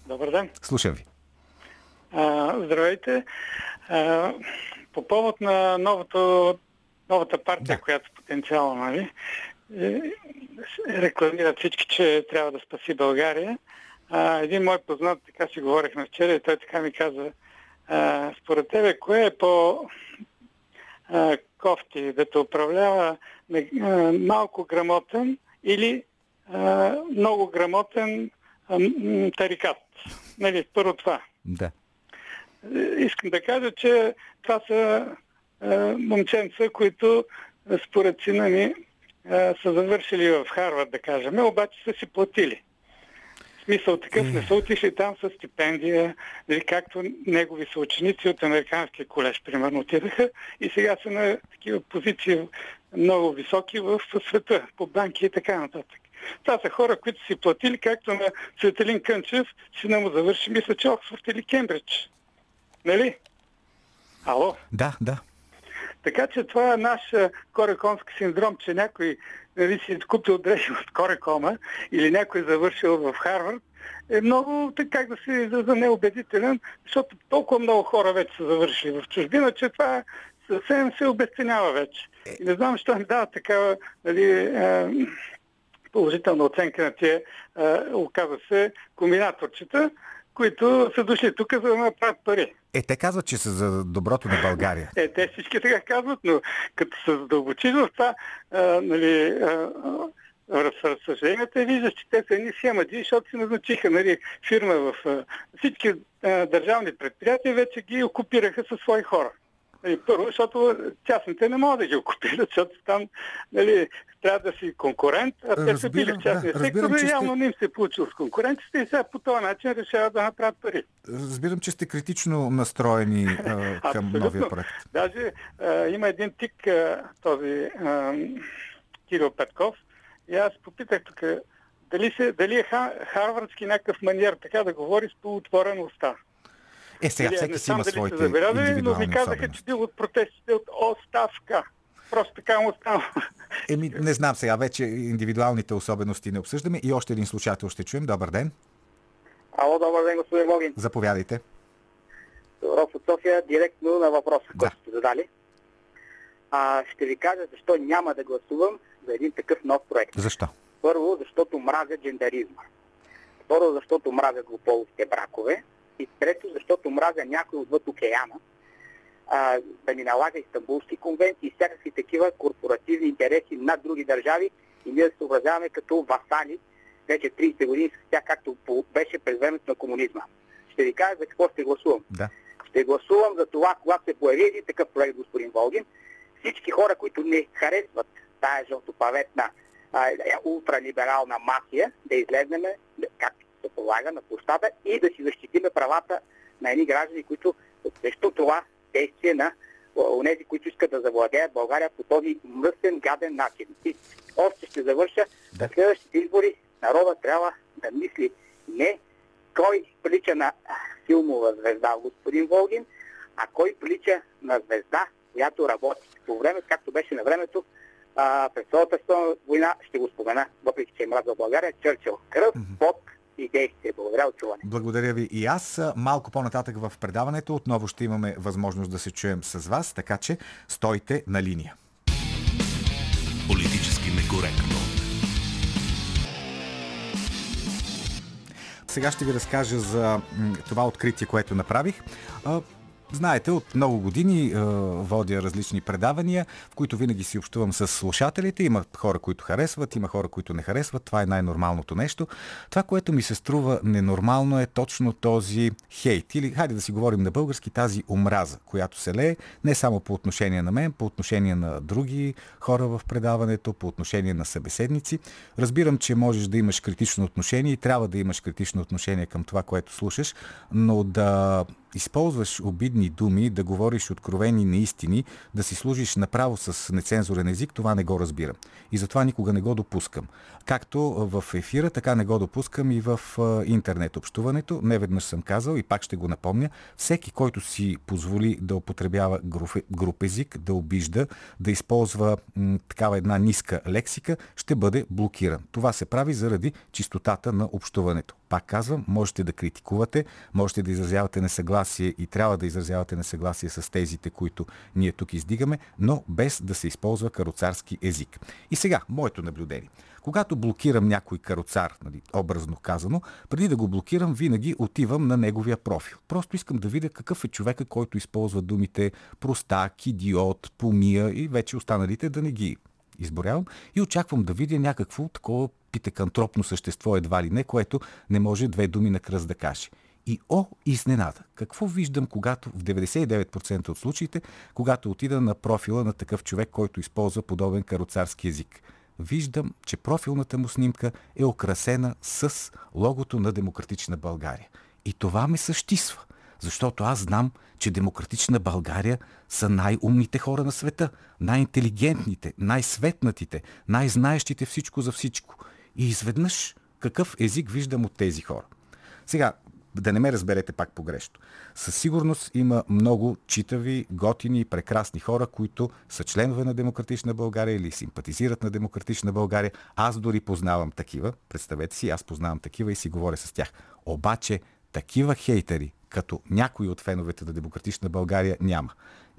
Добър ден. Слушам ви. А, здравейте. А, по повод на новото, новата партия, да. която потенциално нали, е, рекламират всички, че трябва да спаси България. А, един мой познат, така си говорихме вчера, и той така ми каза, а, според тебе, кое е по а, кофти да те управлява а, малко грамотен или а, много грамотен а, тарикат? Нали, първо това. Да искам да кажа, че това са а, момченца, които според сина ми а, са завършили в Харвард, да кажем, обаче са си платили. В смисъл такъв не са отишли там с стипендия, или както негови съученици от Американския колеж, примерно, отидаха и сега са на такива позиции много високи в света, по банки и така нататък. Това са хора, които си платили, както на Светелин Кънчев, че не му завърши, мисля, че Оксфорд или Кембридж. Нали? Ало? Да, да. Така че това е наш кореконски синдром, че някой нали, си е купил дрехи от Корекома или някой е завършил в Харвард, е много, как да се израза, неубедителен, защото толкова много хора вече са завършили в чужбина, че това съвсем се обесценява вече. И не знам, защо ми дава такава нали, е, положителна оценка на тия, е, оказва се, комбинаторчета, които са дошли тук за да направят пари. Е, те казват, че са за доброто на България. Е, те всички така казват, но като се задълбочи в това, а, нали, а, разсъжденията виждаш, че те са едни схемаджи, защото си назначиха нали, фирма в всички а, държавни предприятия, вече ги окупираха със свои хора. Нали, първо, защото частните не могат да ги окупират, защото там нали, трябва да си конкурент, а те са били в частния да, сектор и явно не им се получил с конкуренцията и сега по този начин решават да направят пари. Разбирам, че сте критично настроени а, към новия проект. Даже а, има един тик, а, този а, Кирил Петков, и аз попитах тук дали, се, дали е харвардски някакъв маниер така да говори с полутворена уста. Е, сега всеки си има своите забелязали, но ми казаха, че бил от протестите от оставка. Просто така му става. Еми, не знам сега, вече индивидуалните особености не обсъждаме. И още един слушател ще чуем. Добър ден. Ало, добър ден, господин Могин. Заповядайте. Рос от София, директно на въпроса, да. който сте задали. А, ще ви кажа защо няма да гласувам за един такъв нов проект. Защо? Първо, защото мразя джендаризма. Второ, защото мразя глуповите бракове. И трето, защото мразя някой отвъд океана, а, да ни налага Истанбулски конвенции и всякакви такива корпоративни интереси на други държави и ние да се съобразяваме като васали вече 30 години с тях, както беше през времето на комунизма. Ще ви кажа за какво ще гласувам. Да. Ще гласувам за това, когато се появи един такъв проект, господин Волгин, всички хора, които не харесват тая жълтопаветна ултралиберална мафия, да излезнеме, както се полага на площада и да си защитиме правата на едни граждани, които срещу това действие на онези, които искат да завладеят България по този мръсен, гаден начин. И още ще завърша. Да. На следващите избори народа трябва да мисли не кой прилича на филмова звезда господин Волгин, а кой прилича на звезда, която работи. По време, както беше на времето, а, през Втората война, ще го спомена, въпреки че е мраз в България, Чърчил. Кръв, пот, и действия. Благодаря от чуване. Благодаря ви и аз. Малко по-нататък в предаването отново ще имаме възможност да се чуем с вас, така че стойте на линия. Политически некоректно. Сега ще ви разкажа за това откритие, което направих. Знаете, от много години е, водя различни предавания, в които винаги си общувам с слушателите. Има хора, които харесват, има хора, които не харесват. Това е най-нормалното нещо. Това, което ми се струва ненормално е точно този хейт. Или, хайде да си говорим на български, тази омраза, която се лее не само по отношение на мен, по отношение на други хора в предаването, по отношение на събеседници. Разбирам, че можеш да имаш критично отношение и трябва да имаш критично отношение към това, което слушаш, но да използваш обидни думи, да говориш откровени неистини, да си служиш направо с нецензурен език, това не го разбирам. И затова никога не го допускам. Както в ефира, така не го допускам и в интернет общуването. Не веднъж съм казал и пак ще го напомня. Всеки, който си позволи да употребява груп, език, да обижда, да използва м, такава една ниска лексика, ще бъде блокиран. Това се прави заради чистотата на общуването. Пак казвам, можете да критикувате, можете да изразявате несъгласие и трябва да изразявате несъгласие с тезите, които ние тук издигаме, но без да се използва кароцарски език. И сега, моето наблюдение. Когато блокирам някой кароцар, нали, образно казано, преди да го блокирам, винаги отивам на неговия профил. Просто искам да видя какъв е човека, който използва думите простак, идиот, помия и вече останалите да не ги изборявам и очаквам да видя някакво такова питекантропно същество едва ли не, което не може две думи на кръст да каже. И о, изненада! Какво виждам, когато в 99% от случаите, когато отида на профила на такъв човек, който използва подобен кароцарски език? Виждам, че профилната му снимка е украсена с логото на Демократична България. И това ме същисва. Защото аз знам, че демократична България са най-умните хора на света, най-интелигентните, най-светнатите, най-знаещите всичко за всичко. И изведнъж какъв език виждам от тези хора. Сега, да не ме разберете пак погрешно. Със сигурност има много читави, готини и прекрасни хора, които са членове на Демократична България или симпатизират на Демократична България. Аз дори познавам такива. Представете си, аз познавам такива и си говоря с тях. Обаче такива хейтери, като някои от феновете на Демократична България, няма.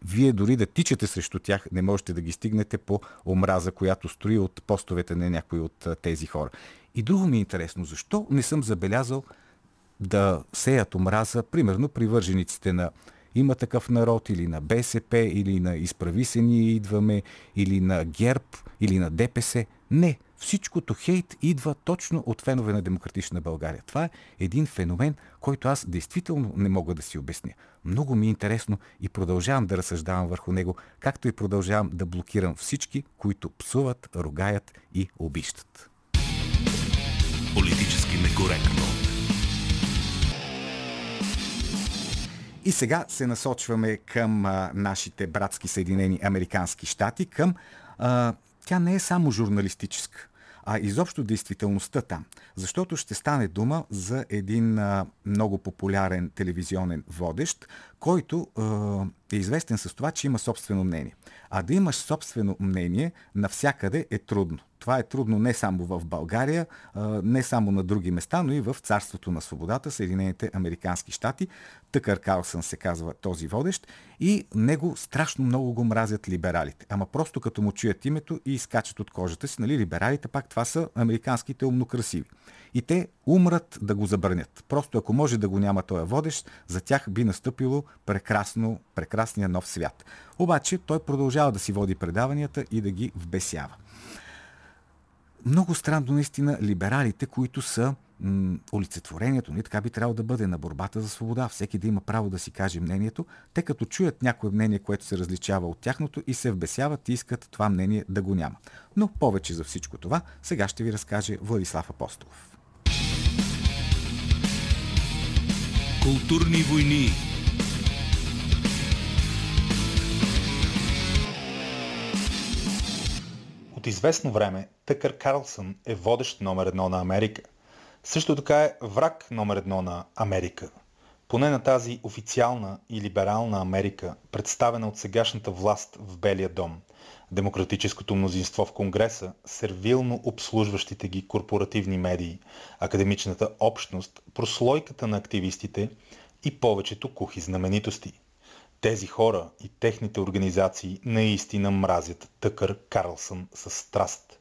Вие дори да тичате срещу тях, не можете да ги стигнете по омраза, която строи от постовете на някои от тези хора. И друго ми е интересно, защо не съм забелязал да сеят омраза, примерно привържениците на има такъв народ или на БСП, или на изправи се ние идваме, или на ГЕРБ, или на ДПС. Не, всичкото хейт идва точно от фенове на Демократична България. Това е един феномен, който аз действително не мога да си обясня. Много ми е интересно и продължавам да разсъждавам върху него, както и продължавам да блокирам всички, които псуват, ругаят и обищат. Политически некоректно. И сега се насочваме към а, нашите братски Съединени Американски щати, към... А, тя не е само журналистическа, а изобщо действителността там. Защото ще стане дума за един а, много популярен телевизионен водещ, който а, е известен с това, че има собствено мнение. А да имаш собствено мнение навсякъде е трудно. Това е трудно не само в България, не само на други места, но и в Царството на свободата, Съединените Американски щати. Тъкър Карлсън се казва този водещ и него страшно много го мразят либералите. Ама просто като му чуят името и изкачат от кожата си, нали, либералите пак това са американските умнокрасиви. И те умрат да го забранят. Просто ако може да го няма този водещ, за тях би настъпило прекрасно, прекрасния нов свят. Обаче той продължава да си води предаванията и да ги вбесява много странно наистина либералите, които са олицетворението, ни така би трябвало да бъде на борбата за свобода, всеки да има право да си каже мнението, те като чуят някое мнение, което се различава от тяхното и се вбесяват и искат това мнение да го няма. Но повече за всичко това сега ще ви разкаже Владислав Апостолов. Културни войни известно време Тъкър Карлсън е водещ номер едно на Америка. Също така е враг номер едно на Америка. Поне на тази официална и либерална Америка, представена от сегашната власт в Белия дом, демократическото мнозинство в Конгреса, сервилно обслужващите ги корпоративни медии, академичната общност, прослойката на активистите и повечето кухи знаменитости – тези хора и техните организации наистина мразят Тъкър Карлсън с страст.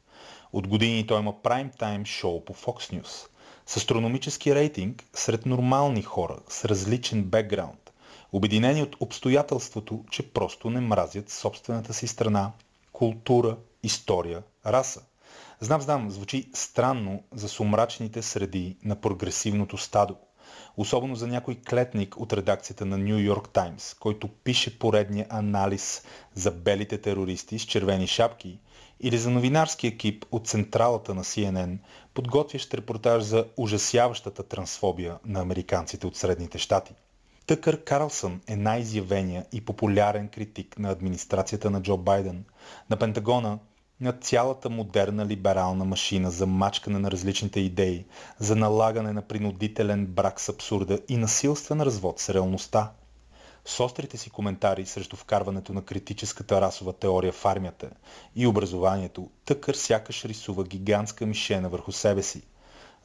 От години той има прайм тайм шоу по Fox News с астрономически рейтинг сред нормални хора с различен бекграунд, обединени от обстоятелството, че просто не мразят собствената си страна, култура, история, раса. Знам, знам, звучи странно за сумрачните среди на прогресивното стадо – особено за някой клетник от редакцията на Нью Йорк Таймс, който пише поредния анализ за белите терористи с червени шапки, или за новинарски екип от централата на CNN, подготвящ репортаж за ужасяващата трансфобия на американците от Средните щати. Тъкър Карлсън е най-изявения и популярен критик на администрацията на Джо Байден, на Пентагона на цялата модерна либерална машина за мачкане на различните идеи, за налагане на принудителен брак с абсурда и насилствен развод с реалността. С острите си коментари срещу вкарването на критическата расова теория в армията и образованието, Тъкър сякаш рисува гигантска мишена върху себе си,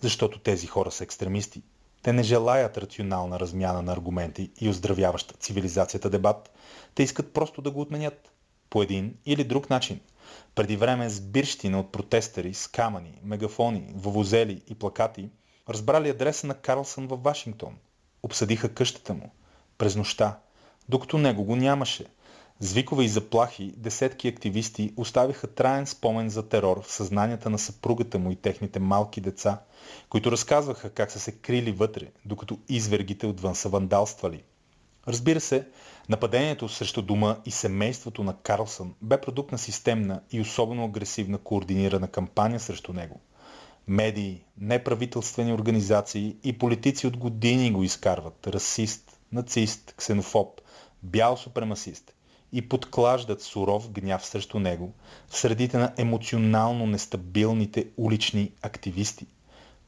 защото тези хора са екстремисти. Те не желаят рационална размяна на аргументи и оздравяваща цивилизацията дебат. Те искат просто да го отменят. По един или друг начин – преди време сбирщина от протестъри с камъни, мегафони, вовозели и плакати разбрали адреса на Карлсън във Вашингтон. Обсъдиха къщата му. През нощта, докато него го нямаше. С викове и заплахи десетки активисти оставиха траен спомен за терор в съзнанията на съпругата му и техните малки деца, които разказваха как са се крили вътре, докато извергите отвън са вандалствали. Разбира се, Нападението срещу дома и семейството на Карлсън бе продукт на системна и особено агресивна координирана кампания срещу него. Медии, неправителствени организации и политици от години го изкарват расист, нацист, ксенофоб, бял супремасист и подклаждат суров гняв срещу него в средите на емоционално нестабилните улични активисти.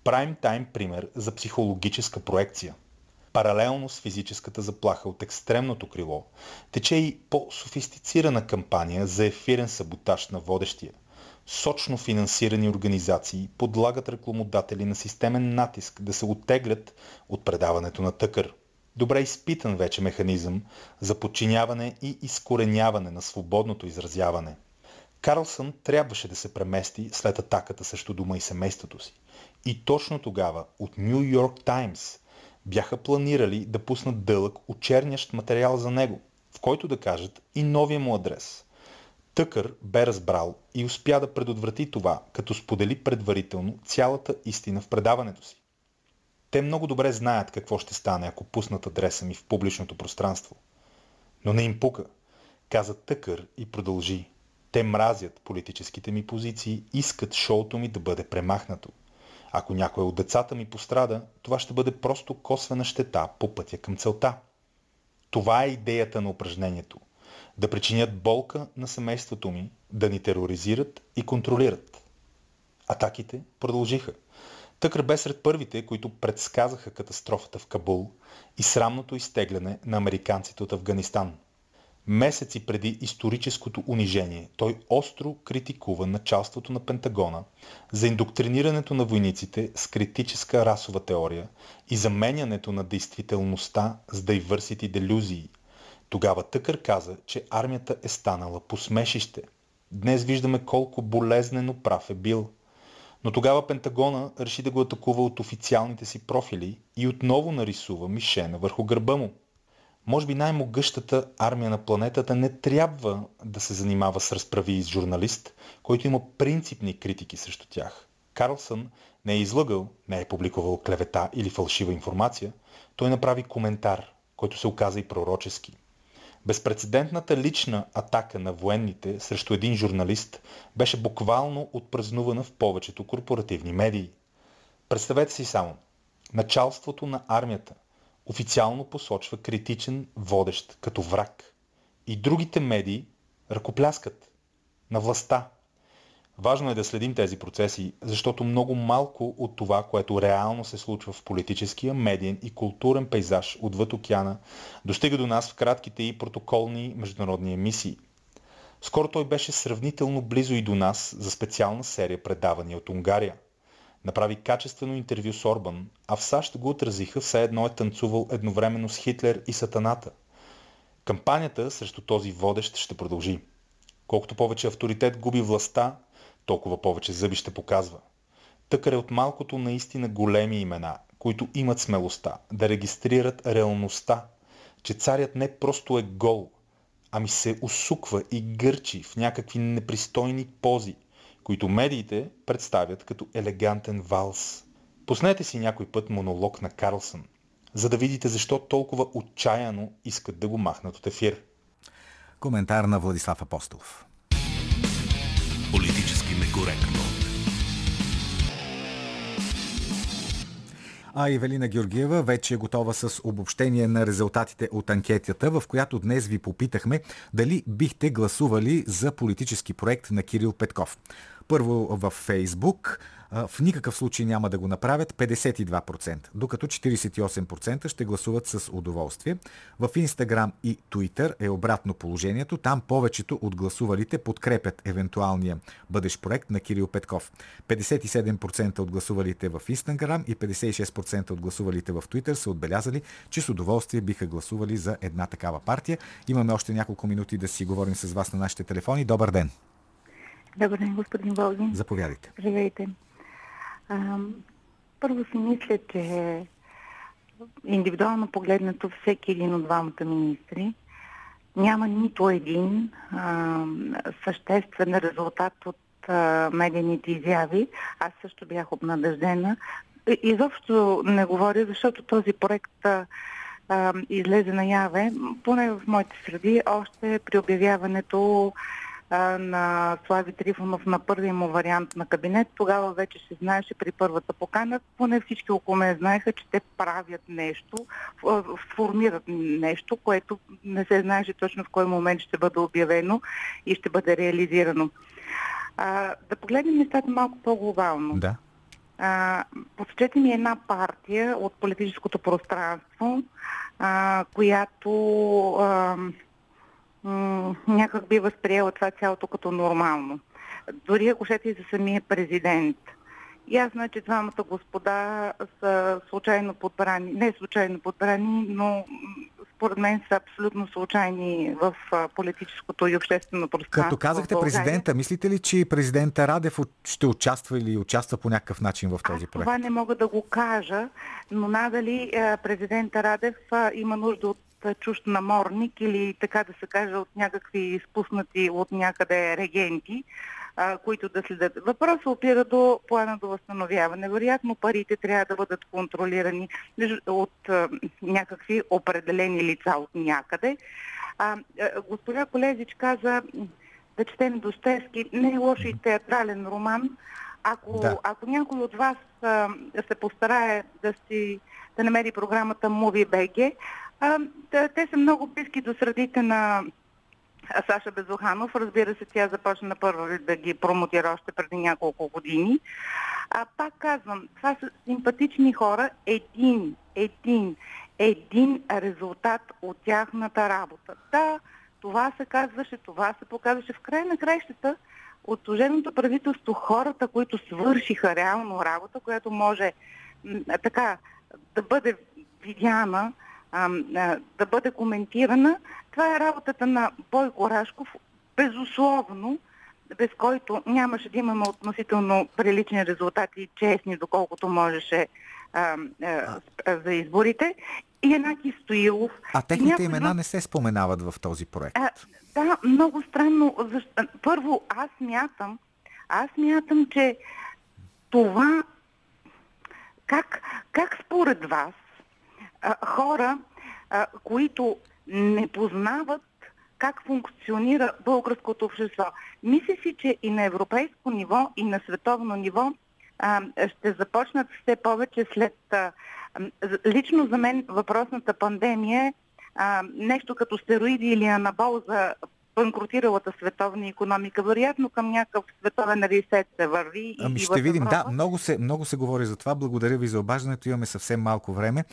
Прайм тайм пример за психологическа проекция. Паралелно с физическата заплаха от екстремното крило, тече и по-софистицирана кампания за ефирен саботаж на водещия – сочно финансирани организации подлагат рекламодатели на системен натиск да се оттеглят от предаването на тъкър. Добре изпитан вече механизъм за подчиняване и изкореняване на свободното изразяване. Карлсън трябваше да се премести след атаката срещу дома и семейството си. И точно тогава от Нью Йорк Таймс бяха планирали да пуснат дълъг, очернящ материал за него, в който да кажат и новия му адрес – Тъкър бе разбрал и успя да предотврати това, като сподели предварително цялата истина в предаването си. Те много добре знаят какво ще стане, ако пуснат адреса ми в публичното пространство. Но не им пука, каза Тъкър и продължи. Те мразят политическите ми позиции, искат шоуто ми да бъде премахнато. Ако някой от децата ми пострада, това ще бъде просто косвена щета по пътя към целта. Това е идеята на упражнението да причинят болка на семейството ми, да ни тероризират и контролират. Атаките продължиха. Тъкър бе сред първите, които предсказаха катастрофата в Кабул и срамното изтегляне на американците от Афганистан. Месеци преди историческото унижение, той остро критикува началството на Пентагона за индоктринирането на войниците с критическа расова теория и заменянето на действителността с diversity делюзии – тогава Тъкър каза, че армията е станала посмешище. Днес виждаме колко болезнено прав е бил. Но тогава Пентагона реши да го атакува от официалните си профили и отново нарисува мишена върху гърба му. Може би най-могъщата армия на планетата не трябва да се занимава с разправи с журналист, който има принципни критики срещу тях. Карлсън не е излъгал, не е публикувал клевета или фалшива информация, той направи коментар, който се оказа и пророчески – Безпредседентната лична атака на военните срещу един журналист беше буквално отпразнувана в повечето корпоративни медии. Представете си само, началството на армията официално посочва критичен водещ като враг и другите медии ръкопляскат на властта. Важно е да следим тези процеси, защото много малко от това, което реално се случва в политическия, медиен и културен пейзаж отвъд океана, достига до нас в кратките и протоколни международни емисии. Скоро той беше сравнително близо и до нас за специална серия предавания от Унгария. Направи качествено интервю с Орбан, а в САЩ го отразиха все едно е танцувал едновременно с Хитлер и Сатаната. Кампанията срещу този водещ ще продължи. Колкото повече авторитет губи властта, толкова повече зъби ще показва. Тъкър е от малкото наистина големи имена, които имат смелостта да регистрират реалността, че царят не просто е гол, ами се усуква и гърчи в някакви непристойни пози, които медиите представят като елегантен валс. Поснете си някой път монолог на Карлсън, за да видите защо толкова отчаяно искат да го махнат от ефир. Коментар на Владислав Апостолов. Политически некоректно. А Евелина Георгиева вече е готова с обобщение на резултатите от анкетата, в която днес ви попитахме дали бихте гласували за политически проект на Кирил Петков. Първо във Фейсбук в никакъв случай няма да го направят 52%, докато 48% ще гласуват с удоволствие. В Инстаграм и Twitter е обратно положението. Там повечето от гласувалите подкрепят евентуалния бъдещ проект на Кирил Петков. 57% от гласувалите в Инстаграм и 56% от гласувалите в Twitter са отбелязали, че с удоволствие биха гласували за една такава партия. Имаме още няколко минути да си говорим с вас на нашите телефони. Добър ден! Добър ден, господин Волгин. Заповядайте. Здравейте. А, първо си мисля, че индивидуално погледнато всеки един от двамата министри няма нито един а, съществен резултат от а, медийните изяви. Аз също бях обнадеждена. Изобщо не говоря, защото този проект а, излезе наяве, поне в моите среди, още при обявяването а, на Слави Трифонов на първия му вариант на кабинет, тогава вече се знаеше при първата покана, поне всички около мен знаеха, че те правят нещо, формират нещо, което не се знаеше точно в кой момент ще бъде обявено и ще бъде реализирано. А, да погледнем нещата малко по-глобално. Да. А, посочете ми една партия от политическото пространство, а, която а, някак би възприела това цялото като нормално. Дори ако щете и за самия президент. Ясно е, че двамата господа са случайно подбрани, не случайно подбрани, но според мен са абсолютно случайни в политическото и обществено пространство. Като казахте президента, мислите ли, че президента Радев ще участва или участва по някакъв начин в този проект? Това не мога да го кажа, но надали президента Радев има нужда от чужд наморник или така да се каже от някакви изпуснати от някъде регенти, а, които да следят. Въпросът опира до плана до възстановяване. Вероятно парите трябва да бъдат контролирани от а, някакви определени лица от някъде. А, а, госпожа Колезич каза да четем Достоевски. Не е лош и театрален роман. Ако, да. ако някой от вас а, се постарае да си да намери програмата MovieBG, а, да, те са много близки до средите на Саша Безуханов. Разбира се, тя започна първо да ги промотира още преди няколко години. А пак казвам, това са симпатични хора. Един, един, един резултат от тяхната работа. Да, това се казваше, това се показваше. В край на краищата от служебното правителство хората, които свършиха реално работа, която може така да бъде видяна, а, а, да бъде коментирана. Това е работата на Бойко Рашков, безусловно, без който нямаше да имаме относително прилични резултати честни, доколкото можеше а, а, за изборите. И Енаки Стоилов. А техните някой... имена не се споменават в този проект. А, да, много странно. Защо... Първо, аз мятам, аз мятам, че това как, как според вас хора, които не познават как функционира българското общество. Мисля си, че и на европейско ниво, и на световно ниво ще започнат все повече след... Лично за мен въпросната пандемия е нещо като стероиди или анабол за банкротиралата световна економика. Вероятно към някакъв световен ресет се върви. Ами ще видим. Да, много се, много се говори за това. Благодаря ви за обаждането. Имаме съвсем малко време.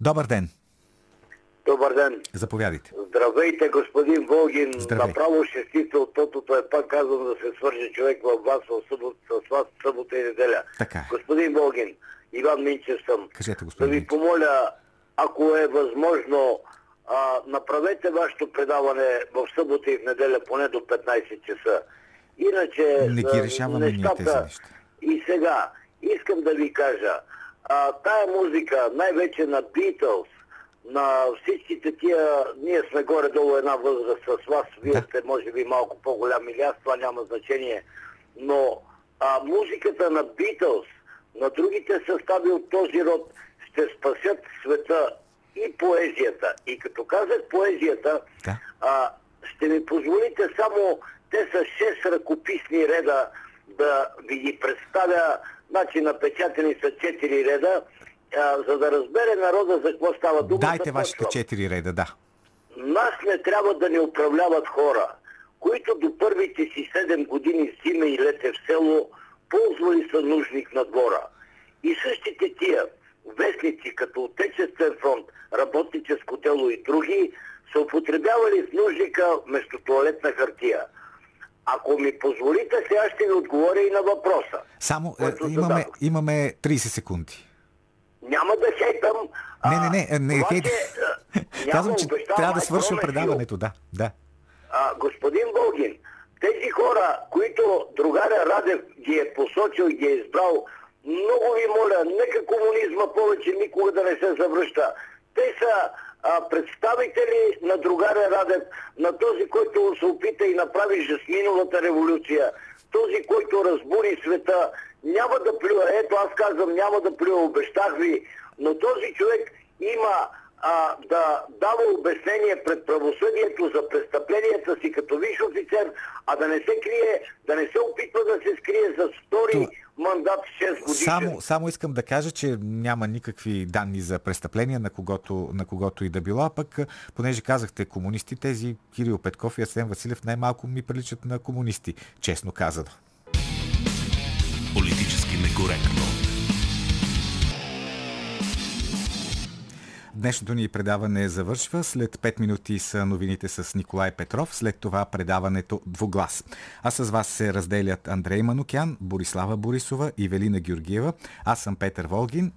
Добър ден. Добър ден. Заповядайте. Здравейте, господин Волгин. Здравей. Направо шестица от тотото е пак казвам да се свържи човек в вас в събот, с вас събота и неделя. Така. Господин Волгин, Иван Минчев съм. Кажете, господин Да ви помоля, ако е възможно, а, направете вашето предаване в събота и в неделя поне до 15 часа. Иначе не ги решаваме нещата... ние тези неща. И сега, искам да ви кажа, а, тая музика, най-вече на Beatles, на всичките тия, ние сме горе-долу една възраст с вас, вие да. сте може би малко по-голям или аз, това няма значение, но а, музиката на Beatles, на другите състави от този род ще спасят света и поезията. И като казах поезията, да. а, ще ми позволите само, те са 6 ръкописни реда, да ви ги представя, значи напечатани са 4 реда, а, за да разбере народа за какво става дума. Дайте вашите 4 реда, да. Нас не трябва да ни управляват хора, които до първите си 7 години зиме и лете в село ползвали са нужник на двора. И същите тия, вестници като Отечествен фронт, Работническо тело и други, са употребявали в нужника вместо туалетна хартия. Ако ми позволите, сега ще ви отговоря и на въпроса. Само е, имаме, имаме 30 секунди. Няма да хейтам. Не, не, не, не хейтам. Казвам, че трябва да свършим предаването, да. да. А, господин Болгин, тези хора, които другаря Радев ги е посочил и ги е избрал много ви моля, нека комунизма повече никога да не се завръща. Те са а, представители на другаря Радев, на този, който се опита и направи Жасминовата революция, този, който разбури света, няма да плюя, ето аз казвам, няма да плюя, обещах ви, но този човек има а, да дава обяснение пред правосъдието за престъпленията си като виш офицер, а да не се крие, да не се опитва да се скрие за втори мандат 6 годишен. Само, само искам да кажа, че няма никакви данни за престъпления на когото, на когото и да било, а пък, понеже казахте комунисти, тези Кирил Петков и Асен Василев най-малко ми приличат на комунисти, честно казано. Политически некоректно. Днешното ни предаване завършва. След 5 минути са новините с Николай Петров, след това предаването Двуглас. А с вас се разделят Андрей Манукян, Борислава Борисова и Велина Георгиева. Аз съм Петър Волгин